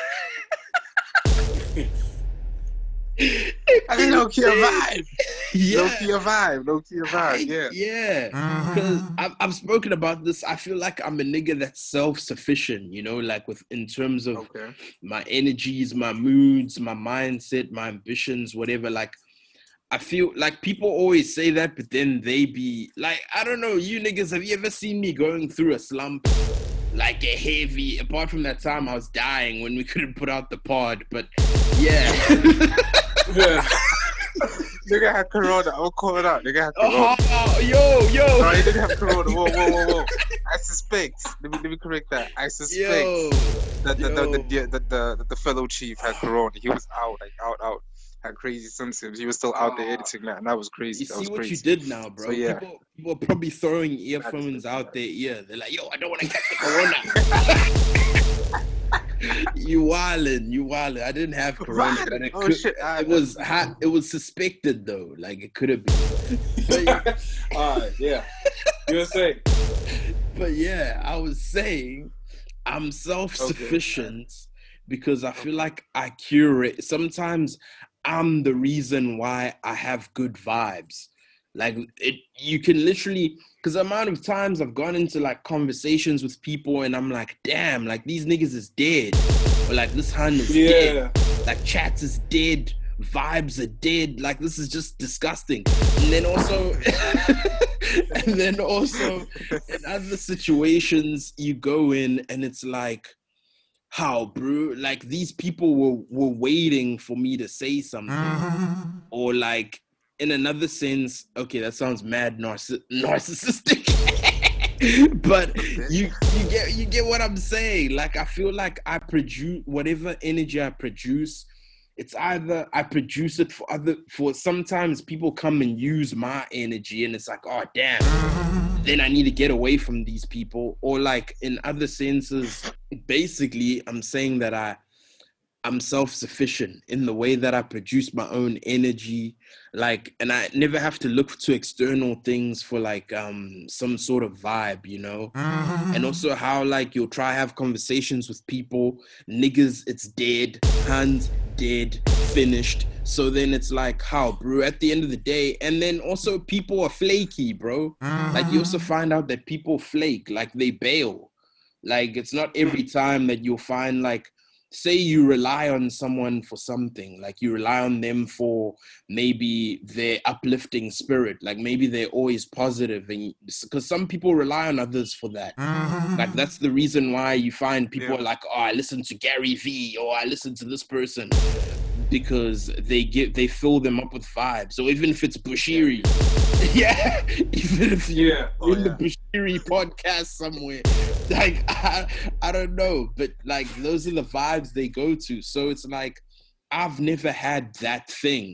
I mean, low key a vibe. yeah, Low key a vibe. Low key a I- vibe. Yeah. yeah. Because uh-huh. I've, I've spoken about this. I feel like I'm a nigga that's self-sufficient, you know, like with in terms of Okay. my energies, my moods, my mindset, my ambitions, whatever. Like, I feel like people always say that, but then they be like, I don't know, you niggas, have you ever seen me going through a slump? Like a heavy, apart from that time I was dying when we couldn't put out the pod, but yeah. yeah. Nigga had corona. I'll call it out. Nigga had corona. oh, yo, yo, No, he didn't have corona. Whoa, whoa, whoa, whoa. I suspect. Let me let me correct that. I suspect yo. that the the, yo. the, the, the, the, the fellow chief had corona. He was out, like out, out. Had crazy symptoms. He was still out there Ah. editing that, and that was crazy. You that see was what crazy. you did now, bro. So, yeah. People, people are probably throwing earphones out their ear. They're like, yo, I don't want to catch the corona. You wildin', you wildin'. I didn't have corona, Right. but it, Oh, could. It was hot. It was suspected though. Like it could have been. But, Alright, yeah. You were saying? but yeah, I was saying I'm self-sufficient because I feel like I curate. Sometimes I'm the reason why I have good vibes. Like it, you can literally, because the amount of times I've gone into like conversations with people and I'm like, damn, like these niggas is dead, or like this hun is dead, like chats is dead, vibes are dead. Like this is just disgusting. And then also, and then also in other situations you go in and it's like how bro? Like these people were were waiting for me to say something. Mm-hmm. Or like in another sense okay that sounds mad narciss- narcissistic but you you get you get what i'm saying like i feel like i produce whatever energy i produce it's either I produce it for other for sometimes people come and use my energy and it's like, oh damn, then I need to get away from these people. Or like in other senses, basically I'm saying that I I'm self-sufficient in the way that I produce my own energy, like, and I never have to look to external things for like um some sort of vibe, you know. And mm-hmm. also how like you'll try have conversations with people, niggas, it's dead, hands dead, finished. So then it's like how, bro, at the end of the day, and then also people are flaky, bro. Like you also mm-hmm. find out that people flake, like they bail. Like it's not every mm-hmm. time that you'll find like say you rely on someone for something like you rely on them for maybe their uplifting spirit like maybe they're always positive and because some people rely on others for that like mm-hmm. that's the reason why you find people Yeah. are like oh i listen to gary vee or i listen to this person because they get they fill them up with vibes or even if it's bushiri yeah even if you Yeah. Oh, in the yeah. Bushiri podcast somewhere. Like I, I don't know, but like those are the vibes they go to. So it's like I've never had that thing.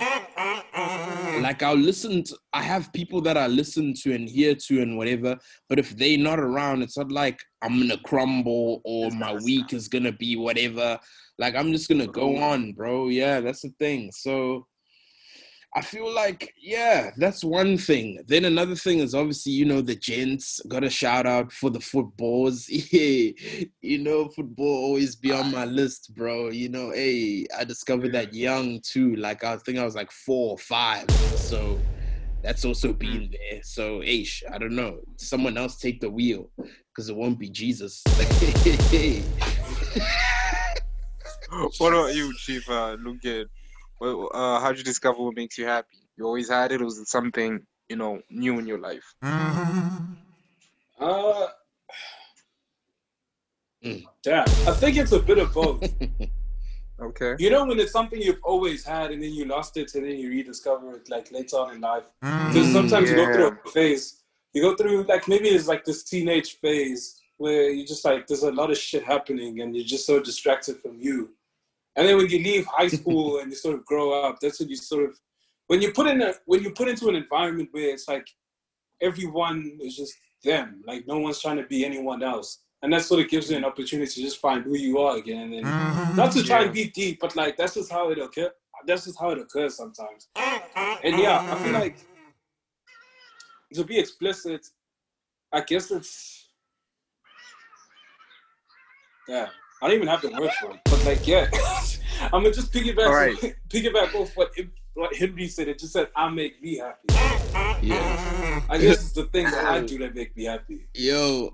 Like I'll listen to I have people that I listen to and hear to and whatever, but if they're not around, it's not like I'm gonna crumble or my week is gonna be whatever. Like I'm just gonna go on, bro. Yeah, that's the thing. So I feel like, yeah, that's one thing. Then another thing is obviously, you know, the gents got a shout out for the footballs. Yeah, you know, football always be on my list, bro. You know, hey, I discovered that young too. Like I think I was like four or five. So that's also been there. So, Aish, I don't know. Someone else take the wheel because it won't be Jesus. what about you, Chief? Uh, Luke, well, uh, how'd you discover what makes you happy? You always had it, or was it something you know new in your life? Uh, Mm. damn. I think it's a bit of both. Okay. you know, when it's something you've always had and then you lost it and then you rediscover it like later on in life. Because sometimes you go through a phase. You go through like maybe it's like this teenage phase where you just like there's a lot of shit happening and you're just so distracted from you. And then when you leave high school and you sort of grow up, that's when you sort of when you put in a when you put into an environment where it's like everyone is just them, like no one's trying to be anyone else. And that sort of gives you an opportunity to just find who you are again. And mm-hmm. not to try and be deep, but like that's just how it occurs. That's just how it occurs sometimes. And yeah, I feel like to be explicit, I guess it's yeah. I don't even have the word for it, but like yeah, I'm gonna just piggyback All right. piggyback off what what Henry said. It just said I make me happy. yeah. I guess it's the thing that I do that make me happy. Yo,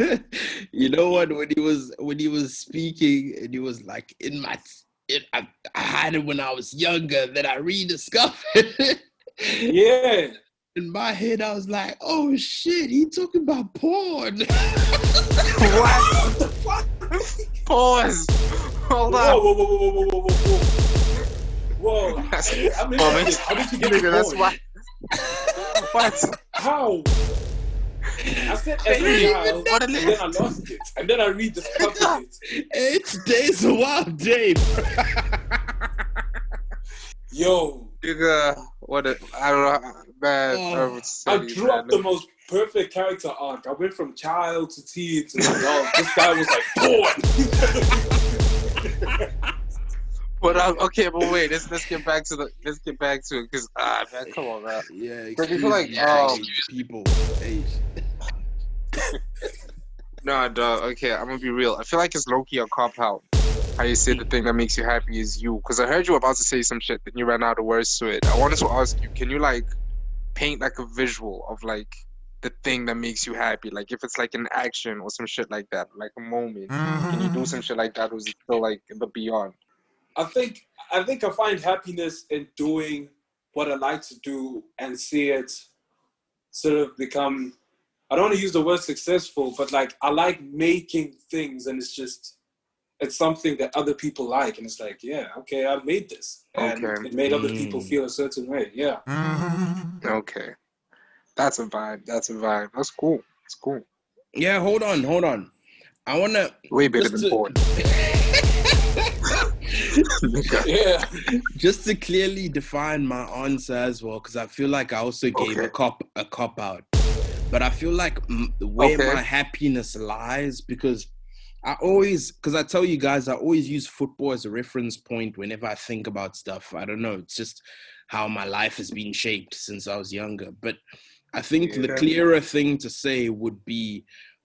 you know what? When he was when he was speaking, and he was like, "In my, it, I, I had it when I was younger. Then I rediscovered." it." Yeah. In my head, I was like, "Oh shit, he talking about porn." what? What? Pause. Hold Whoa, on. whoa, whoa, whoa, whoa, whoa, whoa, whoa. Whoa. That's- I'm Oh, man. How did you get Nigga, that's porn? why. What? How? I said every didn't child, even and then I lost it, and then I rediscovered it. it's days a wild day. Yo, Nigga, what a, I don't know, oh. man. Oh, I drew up the most perfect character arc. I went from child to teen to adult. this guy was like porn. But uh, okay, but wait, let's let's get back to the let's get back to it because ah man, come on, man. Yeah, excuse feel like, me, um, people. Age. No, dog. Okay, I'm gonna be real. I feel like it's Loki or a cop out. How you say the thing that makes you happy is you? Because I heard you were about to say some shit, then you ran out of words to it. I wanted to ask you, can you like paint like a visual of like the thing that makes you happy? Like if it's like an action or some shit like that, like a moment. Can you do some shit like that, or is it still like the beyond? I think I think I find happiness in doing what I like to do and see it sort of become I don't want to use the word successful, but like I like making things and it's just it's something that other people like and it's like, yeah, okay, I made this. And Okay. it made other people Mm. feel a certain way. Yeah. Okay, that's a vibe. That's a vibe. That's cool. That's cool. Yeah, hold on, hold on. I wanna Way better Just than to- porn. Yeah. just to clearly define my answer as well, because I feel like I also gave a cop a cop out. But I feel like where Okay. my happiness lies, because I always, because I tell you guys, I always use football as a reference point whenever I think about stuff. I don't know, it's just how my life has been shaped since I was younger. But I think the clearer thing to say would be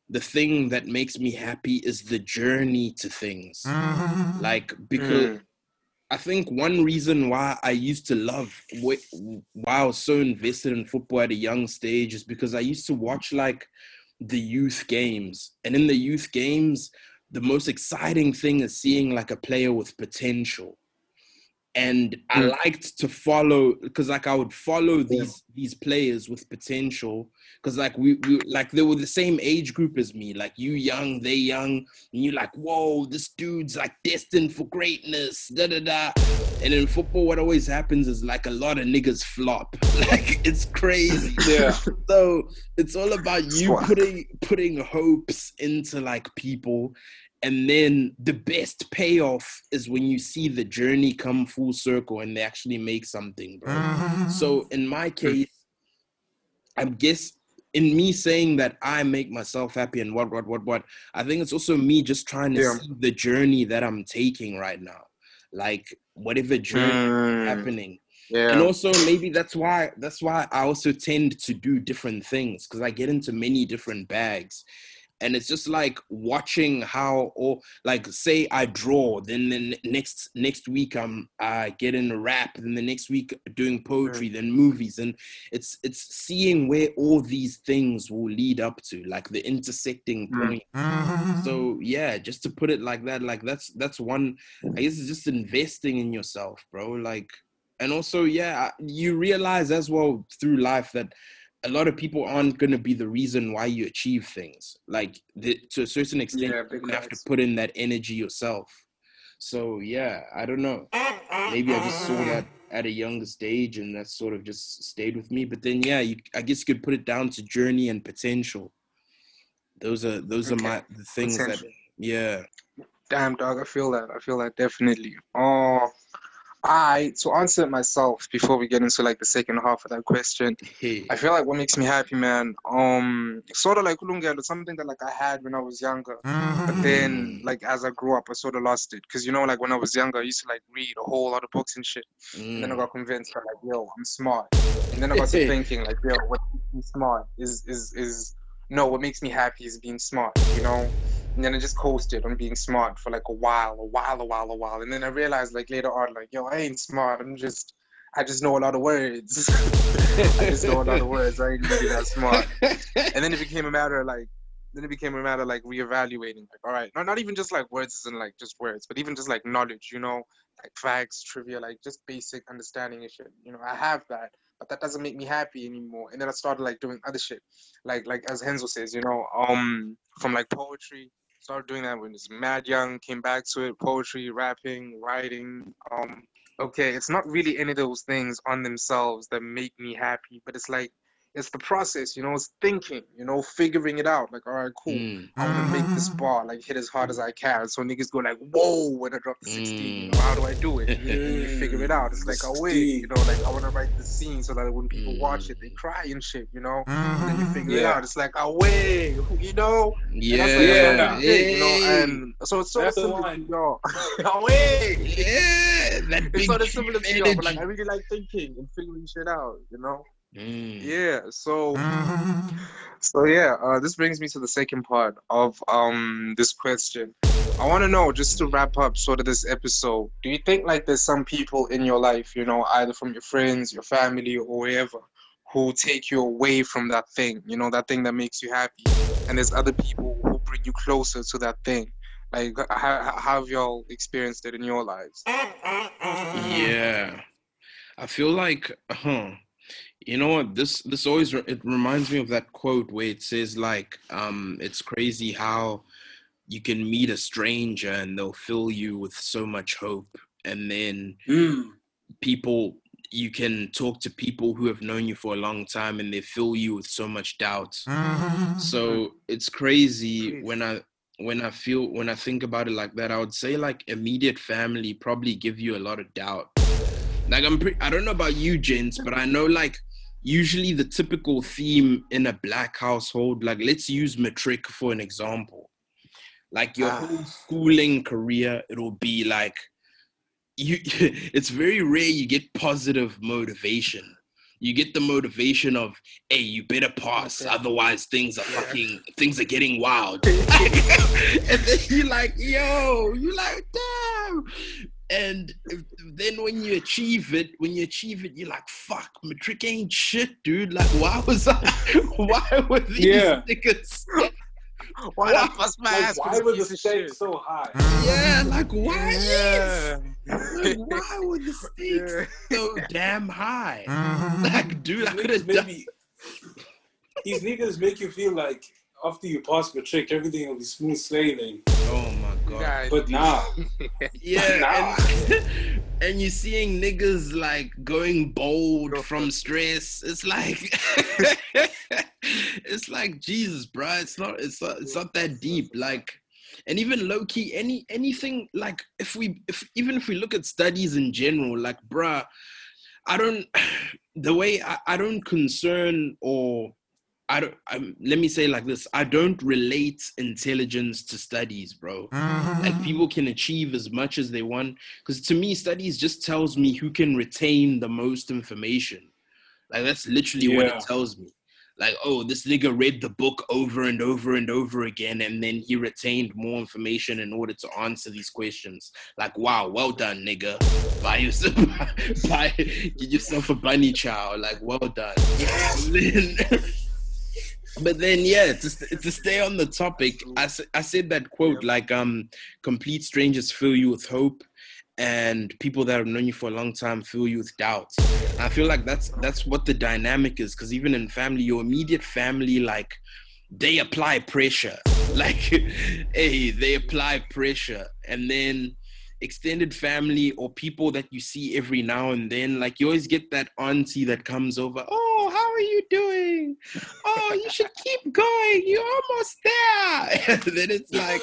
the thing that makes me happy is the journey to things. Like, because Mm. I think one reason why I used to love wh- why I was so invested in football at a young stage is because I used to watch like the youth games, and in the youth games, the most exciting thing is seeing like a player with potential. And I Mm. liked to follow because like I would follow these these players with potential because like we, we like they were the same age group as me like you young they young and you're like, whoa, this dude's like destined for greatness, da da da. And in football, what always happens is like a lot of niggas flop. Like it's crazy. Yeah. So it's all about you putting putting hopes into like people. And then the best payoff is when you see the journey come full circle and they actually make something, bro. So in my case, I guess in me saying that I make myself happy and what, what, what, what, I think it's also me just trying to Yeah. see the journey that I'm taking right now. Like whatever journey Mm. happening. Yeah. And also maybe that's why that's why I also tend to do different things because I get into many different bags. And it's just like watching how or like say i draw then then next next week i'm i get in a rap then the next week doing poetry then movies and it's it's seeing where all these things will lead up to like the intersecting point. So mm-hmm. yeah just to put it like that like that's that's one i guess it's just investing in yourself bro like and also yeah you realize as well through life that a lot of people aren't going to be the reason why you achieve things. Like the, to a certain extent Yeah, you're big going to have to put in that energy yourself. So yeah i don't know. Maybe i just saw that at a younger stage and that sort of just stayed with me. But then yeah you, i guess you could put it down to journey and potential. Those are those are my the things that yeah. Damn, dog. I feel that. I feel that definitely. Oh, I to answer it myself before we get into like the second half of that question. hey I feel like what makes me happy, man. Um, sort of like Ulungelo, something that like I had when I was younger, but then like as I grew up, I sort of lost it. Cause you know, like when I was younger, I used to like read a whole lot of books and shit. And then I Mm. got convinced that like, yo, I'm smart. And then I got to thinking like, yo, what makes me smart is is is no, what makes me happy is being smart, you know? And then I just coasted on being smart for like a while, a while, a while, a while. And then I realized like later on, like, yo, I ain't smart. I'm just I just know a lot of words. I just know a lot of words. I ain't really that smart. And then it became a matter of like then it became a matter of like reevaluating, like, all right, not not even just like words and like just words, but even just like knowledge, you know, like facts, trivia, like just basic understanding and shit. You know, I have that, but that doesn't make me happy anymore. And then I started like doing other shit, like like as Henzo says, you know, um, from like poetry. Started doing that when it's mad young. Came back to it, poetry, rapping, writing. Um, okay, it's not really any of those things on themselves that make me happy, but it's like it's the process, you know, it's thinking, you know, figuring it out. Like, all right, cool. Mm. I want to make this bar like hit as hard as I can. So niggas go like, whoa, when I drop the 16. You Mm. know, how do I do it? You figure it out. It's like, oh wait, you know, like I want to write the scene so that when people watch it, they cry and shit, you know. And then you figure it out. It's like, oh wait, you know. And yeah that's like Yeah. yeah. thing, you know. And so it's sort of That's similar to y'all. wait. yeah that It's big sort of similar to y'all, but like. I really like thinking and figuring shit out, you know. Mm. Yeah, so so yeah, uh, this brings me to the second part of um this question. I want to know, just to wrap up sort of this episode, do you think like there's some people in your life, you know, either from your friends, your family, or wherever, who take you away from that thing, you know, that thing that makes you happy, and there's other people who bring you closer to that thing? Like, how, how have y'all experienced it in your lives? Yeah, I feel like, huh? You know what? This this always re- it reminds me of that quote where it says like, um, it's crazy how you can meet a stranger and they'll fill you with so much hope, and then Mm. people you can talk to people who have known you for a long time and they fill you with so much doubt. So it's crazy Preach. when I when I feel when I think about it like that. I would say like immediate family probably give you a lot of doubt. Like I'm pre- I don't know about you gents, but I know like usually the typical theme in a black household, like let's use matric for an example. Like your Ah. whole schooling career, it'll be like you it's very rare you get positive motivation. You get the motivation of, hey, you better pass, Okay. otherwise things are Yeah. fucking things are getting wild. and then you like, yo, you like, damn. And then when you achieve it, when you achieve it, you're like, fuck, matric ain't shit, dude. Like, why was I? Why were these Yeah. niggas? Why Why- the my Like, ass? why with was the piece of stake shit? so high? Yeah, like why is? Yeah. Like, why were the stakes Yeah. so damn high? Like, dude, I could have niggas done. make me- These niggas make you feel like after you pass the trick, everything will be smooth sailing. Oh my god. Guys, But nah, Yeah, Nah. and, and you're seeing niggas like going bold Go from for stress. It's like, it's like Jesus, bro. It's not. It's not. It's not that deep. Like, and even low key, any anything like if we if even if we look at studies in general, like, bruh, I don't. The way I, I don't concern or I don't. I'm, let me say it like this: I don't relate intelligence to studies, bro. Ah. Like people can achieve as much as they want, because to me, studies just tells me who can retain the most information. Like that's literally what it tells me. like, oh, this nigga read the book over and over and over again, and then he retained more information in order to answer these questions. Like, wow, well done, nigga. Buy yourself, buy, get yourself a bunny chow. Like, well done. then, but then, yeah, to, to stay on the topic, I, I said that quote like, um, complete strangers fill you with hope and people that have known you for a long time fill you with doubts. I feel like that's that's what the dynamic is because even in family, your immediate family, like they apply pressure. Like, hey, they apply pressure. And then extended family or people that you see every now and then, like you always get that auntie that comes over, oh, how are you doing? Oh, you should keep going. You're almost there. then it's like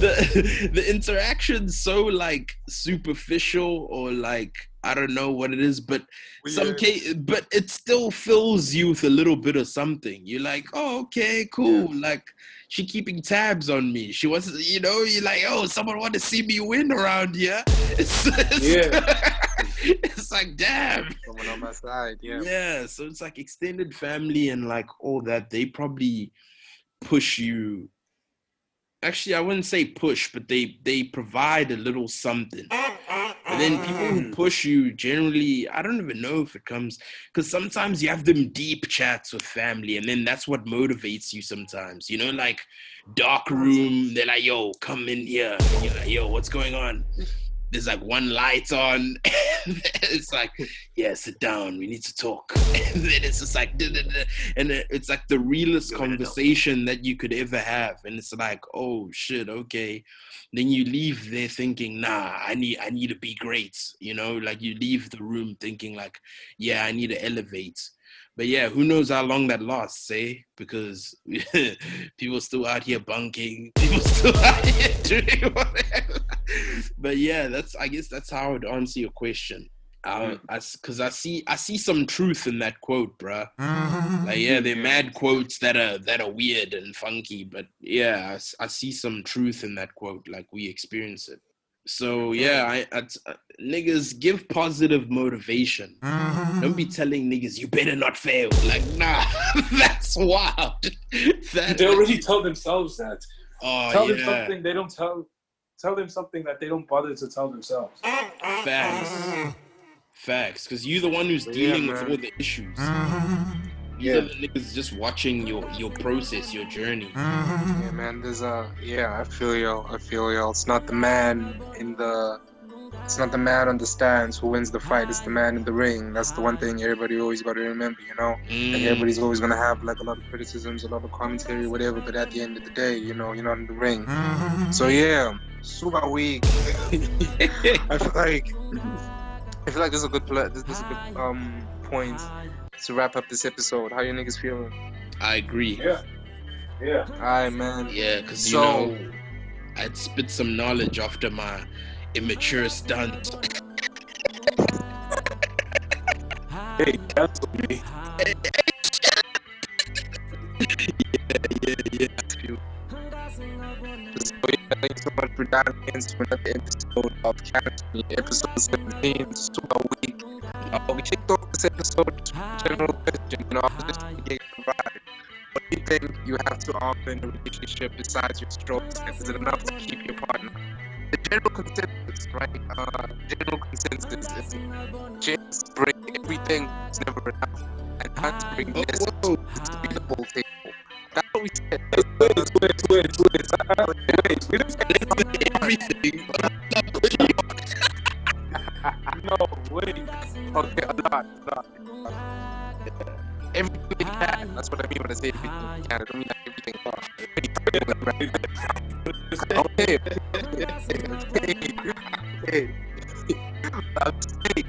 the the interaction's so like superficial or like I don't know what it is, but some case, but it still fills you with a little bit of something. You're like, oh, okay, cool. Yeah. Like she keeping tabs on me. She wants, you know, you're like, oh, someone want to see me win around here. It's, it's yeah. it's like, damn. Someone on my side, yeah. Yeah, so it's like extended family and like all that. They probably push you actually I wouldn't say push, but they they provide a little something. And then people who mm. push you generally, I don't even know if it comes because sometimes you have them deep chats with family, and then that's what motivates you sometimes. You know, like dark room, they're like, yo, come in here. You're like, yo, what's going on? There's like one light on. it's like, yeah, sit down. We need to talk. and then it's just like, and it's like the realest conversation that you could ever have. And it's like, oh shit, okay. Then you leave there thinking, nah, I need, I need to be great. You know, like you leave the room thinking like, yeah, I need to elevate. But yeah, who knows how long that lasts, say? Eh? Because people still out here bunking, people still out here doing whatever. But yeah, that's I guess that's how I would answer your question. Um, I, cause I see I see some truth in that quote, bruh. Like yeah, they're mad quotes that are that are weird and funky, but yeah, I, I see some truth in that quote. Like we experience it. So yeah, I, I, uh, niggas give positive motivation. Don't be telling niggas you better not fail. Like nah, that's wild. that, they already tell themselves that. Oh, tell yeah. them something they don't tell. Tell them something that they don't bother to tell themselves. Facts. Facts. Because you're the one who's dealing yeah, with all the issues. Mm-hmm. These yeah. are the niggas just watching your your process, your journey. Mm-hmm. Yeah, man. There's a yeah. I feel you. I feel you. It's not the man in the. It's not the man on the stands who wins the fight. It's the man in the ring. That's the one thing everybody always got to remember, you know. Mm. And everybody's always gonna have like a lot of criticisms, a lot of commentary, whatever. But at the end of the day, you know, you're not in the ring. So yeah, SubaWeak. I feel like I feel like this is a good this is a good um point to wrap up this episode. How you niggas feeling? I agree. Yeah. Yeah. Alright, man. Yeah, because so, you know, I'd spit some knowledge after my immature stunt. hey, cancel me. yeah, yeah, yeah. So, yeah, thank you so much for diving into another episode of Cancel Me, episode 17, super week. Uh, we kicked off this episode general question. You know, I was just thinking about what do you think you have to offer in a relationship besides your strokes? Is it enough to keep your partner? The general consensus, right? Uh, general consensus is just bring everything is never enough, and not to bring oh, this to be the whole table. That's what we said. Wait, wait, wait, wait. Wait, we didn't say everything. no, wait. Okay, a lot, a lot. Everything you can. That's what I mean when I say everything you can. I don't mean like everything. okay. okay. I'm saying,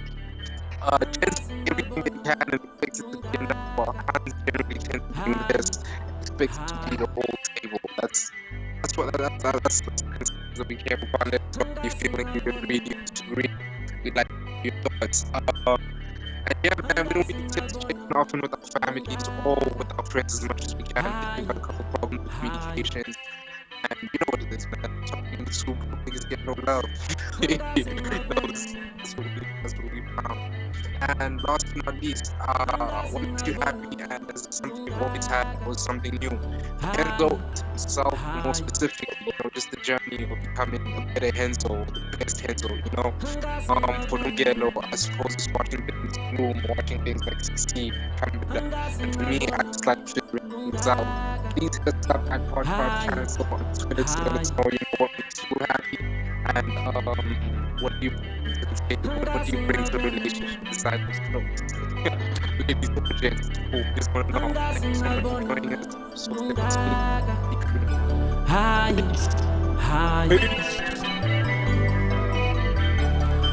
uh, just everything that you can and fix it to the end while hands generally tend to bring this, expect it to be the whole table. That's that's what that's that's, that's, that's, that's we care about it. So you feel like you agree, you disagree we like your thoughts. Uh, and yeah, man, we don't really tend to check in often with our families or with our friends as much as we can. We've got a couple problems with communications. And you know what it is. man. Talking super niggas get no love. that was, that's, what we, that's what we found. And last but not least, uh, what makes you happy? And this is something we've always had was something new. Henzo itself, more specifically, you know, just the journey of becoming a better Henzo, the best Henzo, you know. Um, for Lungelo, I suppose it's watching things bloom, watching things like succeed, become better. And for me, I just like figuring things out. Please hit us up at Podcast Cancel on to let us you know, what makes you happy and um, what do you what do you bring to the relationship besides those clothes? Look at these projects. Cool. Just to know. Thank so much for joining us. So stay with me. Hi, hi,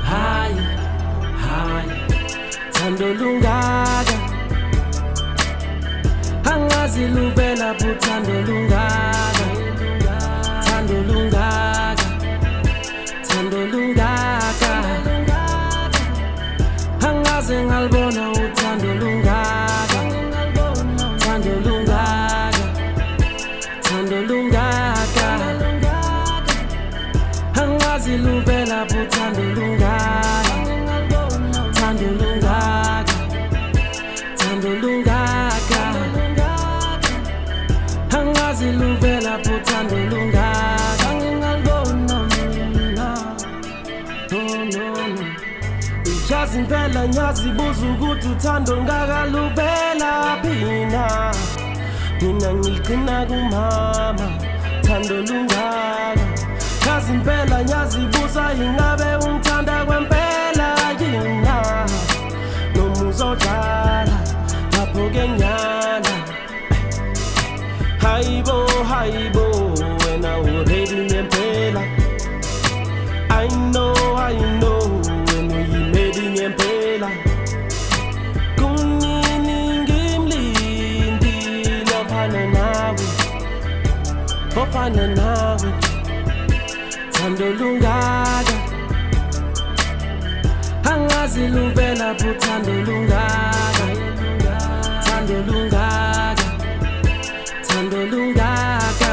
hi, hi. Thando lungaga, angazi luvela buthando uthando lungakaluphela phina. Mina ngiligcina kumama thando lungaka. Yazi impela ngiyazibuza ingabe ungithanda kwempela yina. Noma uzodlala lapho ke nyala hayibo hayibo wena uredi ngempela. I know, I know, ofana nawe. Thando lungaka angazi luvela pho thando lungaka thando lungaka thando lungaka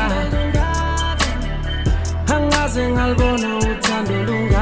angaze ngalibona uthando lungaka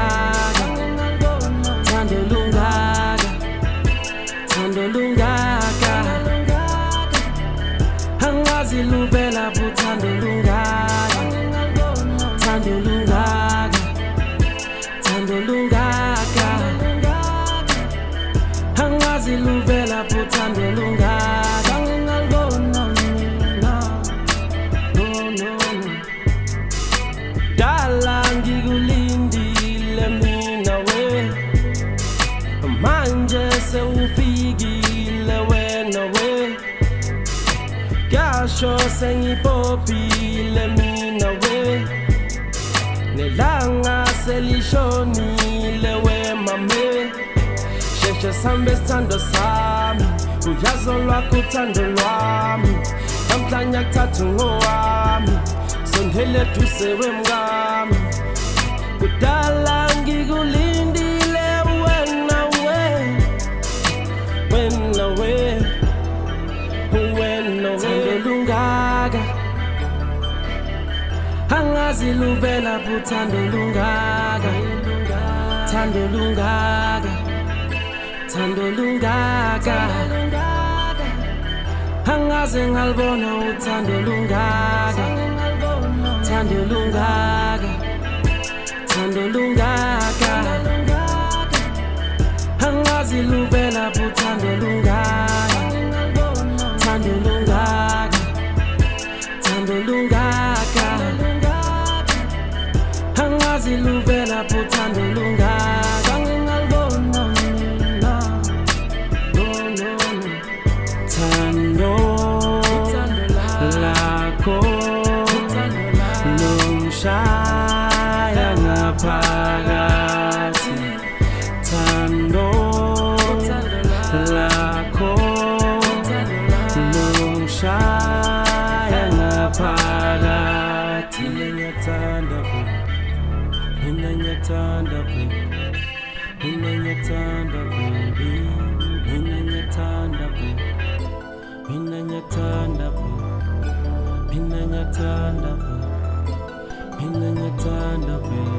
kasho sengipophile mina we. Nelanga selishonile we mame sheshe sambe sithando sami uyazo lwakho uthando lwami. Namhlanje akuthatha ngowami sondele duse wemngami. Kudala ngikulindile angazi luvela buthando lungaka. Thando lungaka. Thando lungaka. Angaze ngalibona uthando lungaka. Thando lungaka. Thando lungaka. Angazi luvela buthando lungaka. Thando lungaka. Thando lungaka luvela buthando Mina nyathanda baby